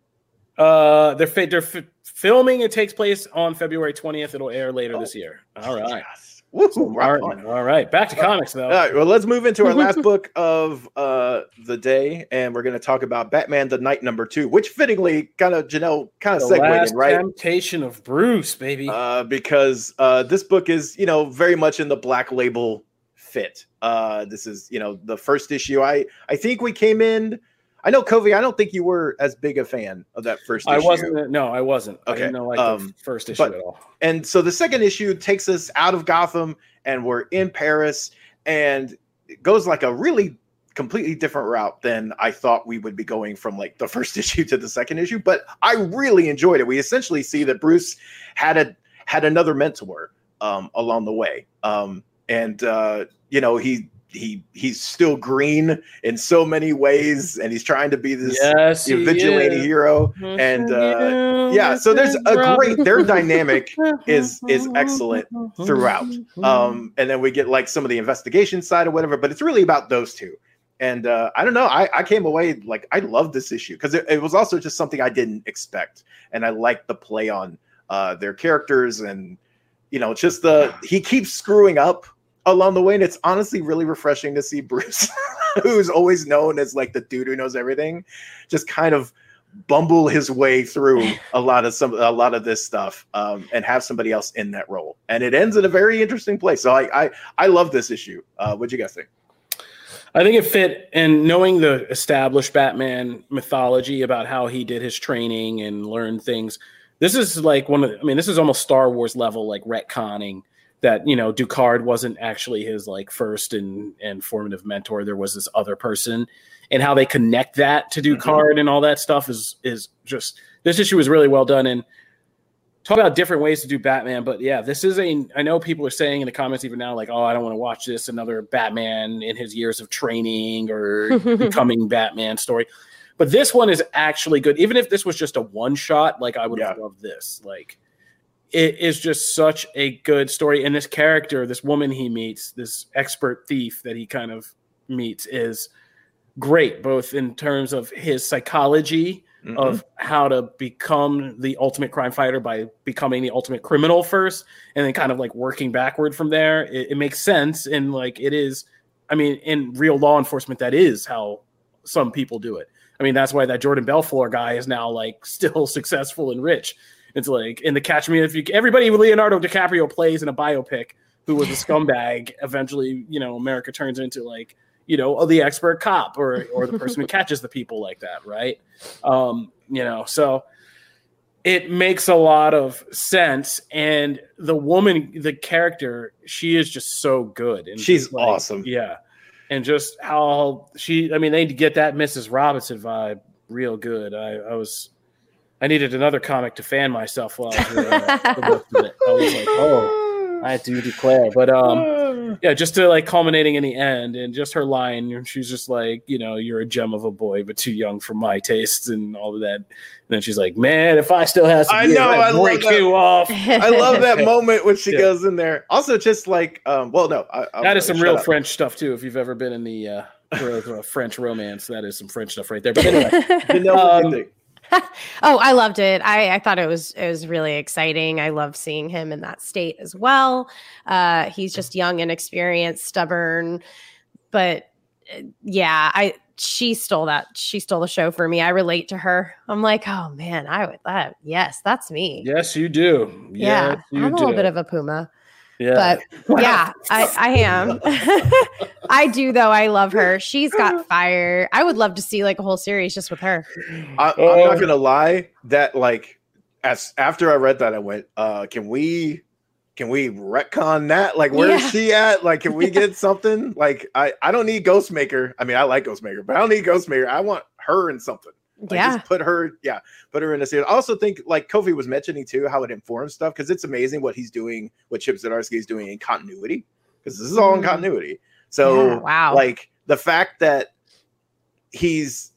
[SPEAKER 2] Uh, they're fi- they're fi- filming. It takes place on February twentieth. It'll air later
[SPEAKER 4] Oh.
[SPEAKER 2] this year. All right.
[SPEAKER 4] Yes. Woo,
[SPEAKER 2] So
[SPEAKER 4] rock
[SPEAKER 2] Martin.
[SPEAKER 4] on.
[SPEAKER 2] All right. Back to comics though.
[SPEAKER 4] All right, well, let's move into our last book of uh, the day, and we're going to talk about Batman: The Night Number Two, which fittingly, kind of Janelle, kind of
[SPEAKER 2] the
[SPEAKER 4] segued
[SPEAKER 2] last
[SPEAKER 4] in, right?
[SPEAKER 2] temptation of Bruce, baby.
[SPEAKER 4] Uh, because uh, this book is, you know, very much in the Black Label fit. Uh, this is, you know, the first issue. I I think we came in I know Kofi. I don't think you were as big a fan of that first. issue.
[SPEAKER 2] I
[SPEAKER 4] issue.
[SPEAKER 2] wasn't. No, I wasn't. I
[SPEAKER 4] Okay,
[SPEAKER 2] didn't know like
[SPEAKER 4] um,
[SPEAKER 2] the first issue
[SPEAKER 4] but-
[SPEAKER 2] at all.
[SPEAKER 4] And so the second issue takes us out of Gotham and we're in Paris and it goes like a really completely different route than I thought we would be going from like the first issue to the second issue, but I really enjoyed it. We essentially see that Bruce had a had another mentor um along the way. Um and uh you know, he he he's still green in so many ways and he's trying to be this
[SPEAKER 2] Yes, he
[SPEAKER 4] vigilante
[SPEAKER 2] is.
[SPEAKER 4] hero. And uh yeah so there's a great their dynamic is is excellent throughout. Um and then we get like some of the investigation side or whatever but it's really about those two. And uh i don't know i i came away like i love this issue because it, it was also just something i didn't expect. And i like the play on uh their characters and you know just the he keeps screwing up along the way and it's honestly really refreshing to see bruce who's always known as like the dude who knows everything just kind of bumble his way through a lot of some a lot of this stuff um, and have somebody else in that role. And it ends in a very interesting place. So i i, I love this issue. Uh what'd you guys think?
[SPEAKER 2] I think it fit, and knowing the established Batman mythology about how he did his training and learned things. This is like one of, the, I mean, this is almost Star Wars level, like retconning that you know Ducard wasn't actually his like first and and formative mentor. There was this other person, and how they connect that to mm-hmm. Ducard and all that stuff is is just this issue was really well done and talk about different ways to do Batman. But yeah, this is a. I know people are saying in the comments even now, like, oh, I don't want to watch this another Batman in his years of training or becoming Batman story. But this one is actually good. Even if this was just a one shot, like I would have
[SPEAKER 4] Yeah.
[SPEAKER 2] loved this. Like it is just such a good story. And this character, this woman he meets, this expert thief that he kind of meets, is great, both in terms of his psychology
[SPEAKER 4] Mhm.
[SPEAKER 2] of how to become the ultimate crime fighter by becoming the ultimate criminal first and then kind of like working backward from there it, it makes sense and like it is i mean in real law enforcement that is how some people do it i mean that's why that jordan belfort guy is now like still successful and rich it's like in the catch me if you everybody leonardo dicaprio plays in a biopic who was a scumbag. Eventually you know america turns into like you know the expert cop or or the person who catches the people like that right? Um you know so it makes a lot of sense. And the woman the character she is just so good. And
[SPEAKER 4] She's
[SPEAKER 2] like,
[SPEAKER 4] awesome.
[SPEAKER 2] yeah. And just how she i mean they get that mrs robinson vibe real good. I i was i needed another comic to fan myself while I was, uh, the rest of it. I was like oh i do declare but um yeah, just to like culminating in the end, and just her line, and she's just like, you know, you're a gem of a boy, but too young for my tastes, and all of that. And then she's like, man, if I still had some
[SPEAKER 4] I know,
[SPEAKER 2] I'd
[SPEAKER 4] I love
[SPEAKER 2] break you off.
[SPEAKER 4] I love that moment when she
[SPEAKER 2] Yeah.
[SPEAKER 4] goes in there. Also, just like, um, well, no, I, I'm
[SPEAKER 2] That is some real
[SPEAKER 4] up.
[SPEAKER 2] French stuff too. If you've ever been in the uh, world of French romance, that is some French stuff right there. But anyway,
[SPEAKER 4] Janelle, what
[SPEAKER 2] Um,
[SPEAKER 4] you think?
[SPEAKER 3] oh, I loved it. I, I thought it was it was really exciting. I love seeing him in that state as well. Uh, he's just young and experienced, stubborn, but uh, yeah, I she stole that. She stole the show for me. I relate to her. I'm like, oh man, I would that. Yes, that's me.
[SPEAKER 2] yes, you do.
[SPEAKER 3] Yeah,
[SPEAKER 2] Yes,
[SPEAKER 3] I'm a little bit of a puma,
[SPEAKER 2] yeah.
[SPEAKER 3] but yeah, I, I am. I do though. I love her. She's got fire. I would love to see like a whole series just with her.
[SPEAKER 4] I, I'm
[SPEAKER 2] Oh.
[SPEAKER 4] not gonna lie. That like, as after I read that, I went, uh, can we, can we retcon that? Like, where's
[SPEAKER 3] Yeah.
[SPEAKER 4] she at? Like, can we get something? Like, I, I don't need Ghostmaker. I mean, I like Ghostmaker, but I don't need Ghostmaker. I want her in something. Like,
[SPEAKER 3] yeah.
[SPEAKER 4] just put her, yeah, put her in a series. I also think, like Kofi was mentioning too, how it informs stuff because it's amazing what he's doing, what Chip Zdarsky is doing in continuity, because this is all in
[SPEAKER 3] Mm.
[SPEAKER 4] continuity. So,
[SPEAKER 3] Yeah, wow.
[SPEAKER 4] like the fact that he's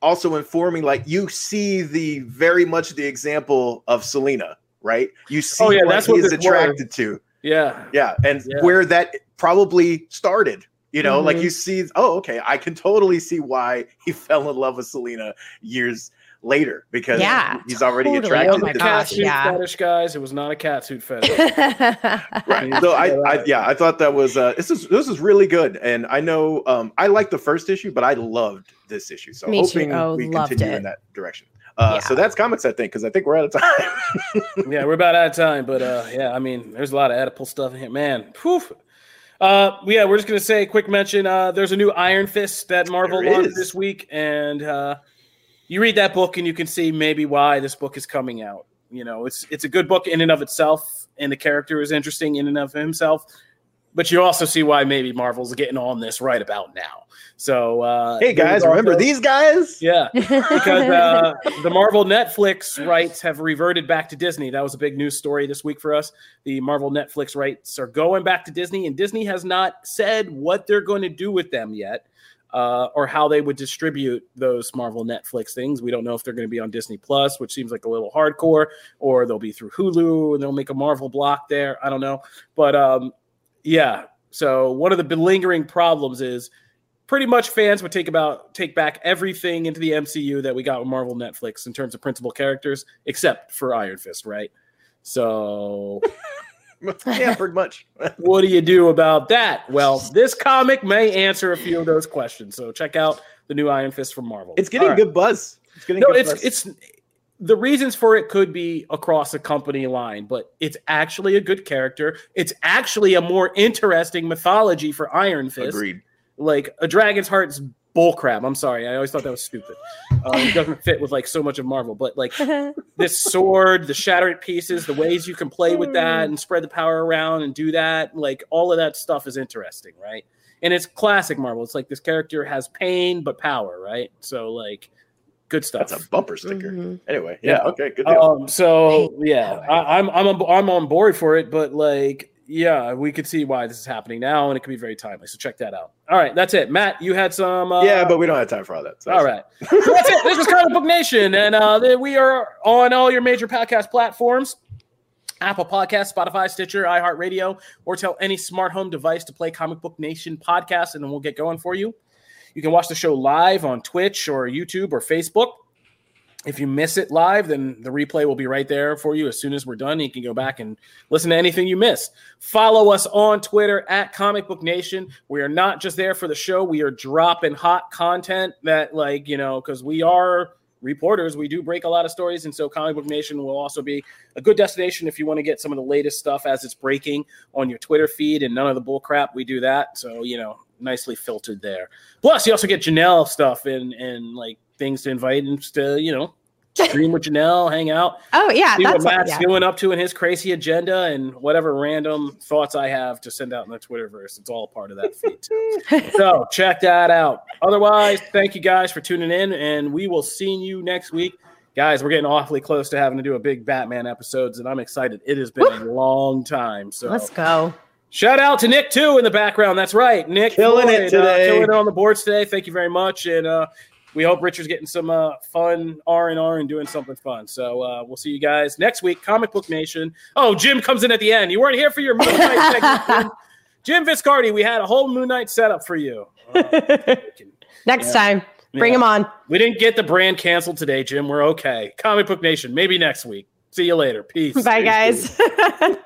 [SPEAKER 4] also informing, like you see the very much the example of Selina, right? You see
[SPEAKER 2] Oh, yeah,
[SPEAKER 4] what
[SPEAKER 2] that's what
[SPEAKER 4] he's
[SPEAKER 2] this was.
[SPEAKER 4] attracted to,
[SPEAKER 2] yeah.
[SPEAKER 4] yeah, and
[SPEAKER 2] Yeah.
[SPEAKER 4] where that probably started. You know, like
[SPEAKER 3] Mhm.
[SPEAKER 4] you see, oh, okay, I can totally see why he fell in love with Selina years later because
[SPEAKER 3] Yeah,
[SPEAKER 4] he's already
[SPEAKER 3] totally.
[SPEAKER 4] attracted
[SPEAKER 3] Oh my
[SPEAKER 4] to
[SPEAKER 3] gosh,
[SPEAKER 2] Catsuit
[SPEAKER 3] yeah.
[SPEAKER 2] fetish, guys. It was not a catsuit fetish.
[SPEAKER 4] right so I, I yeah i thought that was uh this is this is really good and i know um i liked the first issue but i loved this issue so
[SPEAKER 3] Me too.
[SPEAKER 4] hoping
[SPEAKER 3] Oh,
[SPEAKER 4] we continue
[SPEAKER 3] it.
[SPEAKER 4] in that direction uh so that's comics i think because i think we're out of time
[SPEAKER 2] yeah, we're about out of time, but uh, yeah, I mean, there's a lot of Oedipal stuff in here, man. Poof. Uh, yeah, we're just gonna say a quick mention. Uh, there's a new Iron Fist that Marvel
[SPEAKER 4] There
[SPEAKER 2] launched
[SPEAKER 4] is.
[SPEAKER 2] this week, and uh, you read that book and you can see maybe why this book is coming out. You know, it's it's a good book in and of itself, and the character is interesting in and of himself. But you also see why maybe Marvel's getting on this right about now. So, uh,
[SPEAKER 4] Hey guys, remember
[SPEAKER 2] also-
[SPEAKER 4] these guys?
[SPEAKER 2] Yeah, because uh, the Marvel Netflix rights have reverted back to Disney. That was a big news story this week for us. The Marvel Netflix rights are going back to Disney, and Disney has not said what they're going to do with them yet, uh, or how they would distribute those Marvel Netflix things. We don't know if they're going to be on Disney Plus, which seems like a little hardcore, or they'll be through Hulu and they'll make a Marvel block there. I don't know, but um, yeah. So one of the lingering problems is pretty much fans would take about take back everything into the MCU that we got with Marvel Netflix in terms of principal characters, except for Iron Fist, right? So
[SPEAKER 4] yeah, pretty much.
[SPEAKER 2] what do you do about that? Well, this comic may answer a few of those questions. So check out the new Iron Fist from Marvel.
[SPEAKER 4] It's getting
[SPEAKER 2] All right.
[SPEAKER 4] good buzz. It's getting
[SPEAKER 2] No,
[SPEAKER 4] good
[SPEAKER 2] it's
[SPEAKER 4] buzz.
[SPEAKER 2] it's the reasons for it could be across a company line, but it's actually a good character. It's actually a more interesting mythology for Iron Fist.
[SPEAKER 4] agreed.
[SPEAKER 2] Like a dragon's heart's bullcrap. I'm sorry, I always thought that was stupid. Um, it doesn't fit with like so much of Marvel, but like this sword, the shatter it pieces, the ways you can play with that and spread the power around and do that, like all of that stuff is interesting, right? And it's classic Marvel. It's like this character has pain but power, right? So like good stuff.
[SPEAKER 4] That's a bumper sticker.
[SPEAKER 3] Mhm.
[SPEAKER 4] Anyway,
[SPEAKER 2] Yeah.
[SPEAKER 4] yeah, okay, good deal.
[SPEAKER 2] Um, so yeah,
[SPEAKER 3] power.
[SPEAKER 2] I, I'm I'm on, I'm on board for it, but like yeah, we could see why this is happening now, and it could be very timely. So check that out. All right, that's it. Matt, you had some. Uh,
[SPEAKER 4] yeah, but we don't have time for all that. So
[SPEAKER 2] all right, so that's it. This is Comic Book Nation, and uh, we are on all your major podcast platforms. Apple Podcast, Spotify, Stitcher, iHeartRadio, or tell any smart home device to play Comic Book Nation podcast, and then we'll get going for you. You can watch the show live on Twitch or YouTube or Facebook. If you miss it live, then the replay will be right there for you as soon as we're done. You can go back and listen to anything you missed. Follow us on Twitter at Comic Book Nation. We are not just there for the show, we are dropping hot content that, like, you know, because we are reporters, we do break a lot of stories. And so Comic Book Nation will also be a good destination if you want to get some of the latest stuff as it's breaking on your Twitter feed and none of the bull crap. We do that. So, you know, nicely filtered there. Plus, you also get Janelle stuff and, and like things to invite and to, you know, stream with Janelle, hang out,
[SPEAKER 3] Oh yeah,
[SPEAKER 2] see what
[SPEAKER 3] that's
[SPEAKER 2] Matt's
[SPEAKER 3] yeah.
[SPEAKER 2] doing up to in his crazy agenda and whatever random thoughts I have to send out in the Twitterverse. It's all part of that feed too. so check that out. Otherwise, thank you guys for tuning in, and we will see you next week. Guys, we're getting awfully close to having to do a big Batman episodes, and I'm excited. It has been a long time. So
[SPEAKER 3] Let's go.
[SPEAKER 2] Shout out to Nick too in the background. That's right, Nick
[SPEAKER 4] Killing it
[SPEAKER 2] Floyd, uh,
[SPEAKER 4] today.
[SPEAKER 2] killing it on the boards today. Thank you very much, and uh, we hope Richard's getting some uh, fun R and R and doing something fun. So uh, we'll see you guys next week. Comic Book Nation. Oh, Jim comes in at the end. You weren't here for your Moon Knight segment. Jim. Jim Viscardi, we had a whole Moon Knight setup for you. Uh,
[SPEAKER 3] Next
[SPEAKER 2] Yeah.
[SPEAKER 3] time, bring
[SPEAKER 2] yeah.
[SPEAKER 3] him on.
[SPEAKER 2] We didn't get the brand canceled today, Jim. We're okay. Comic Book Nation, maybe next week. See you later. Peace.
[SPEAKER 3] Bye, guys.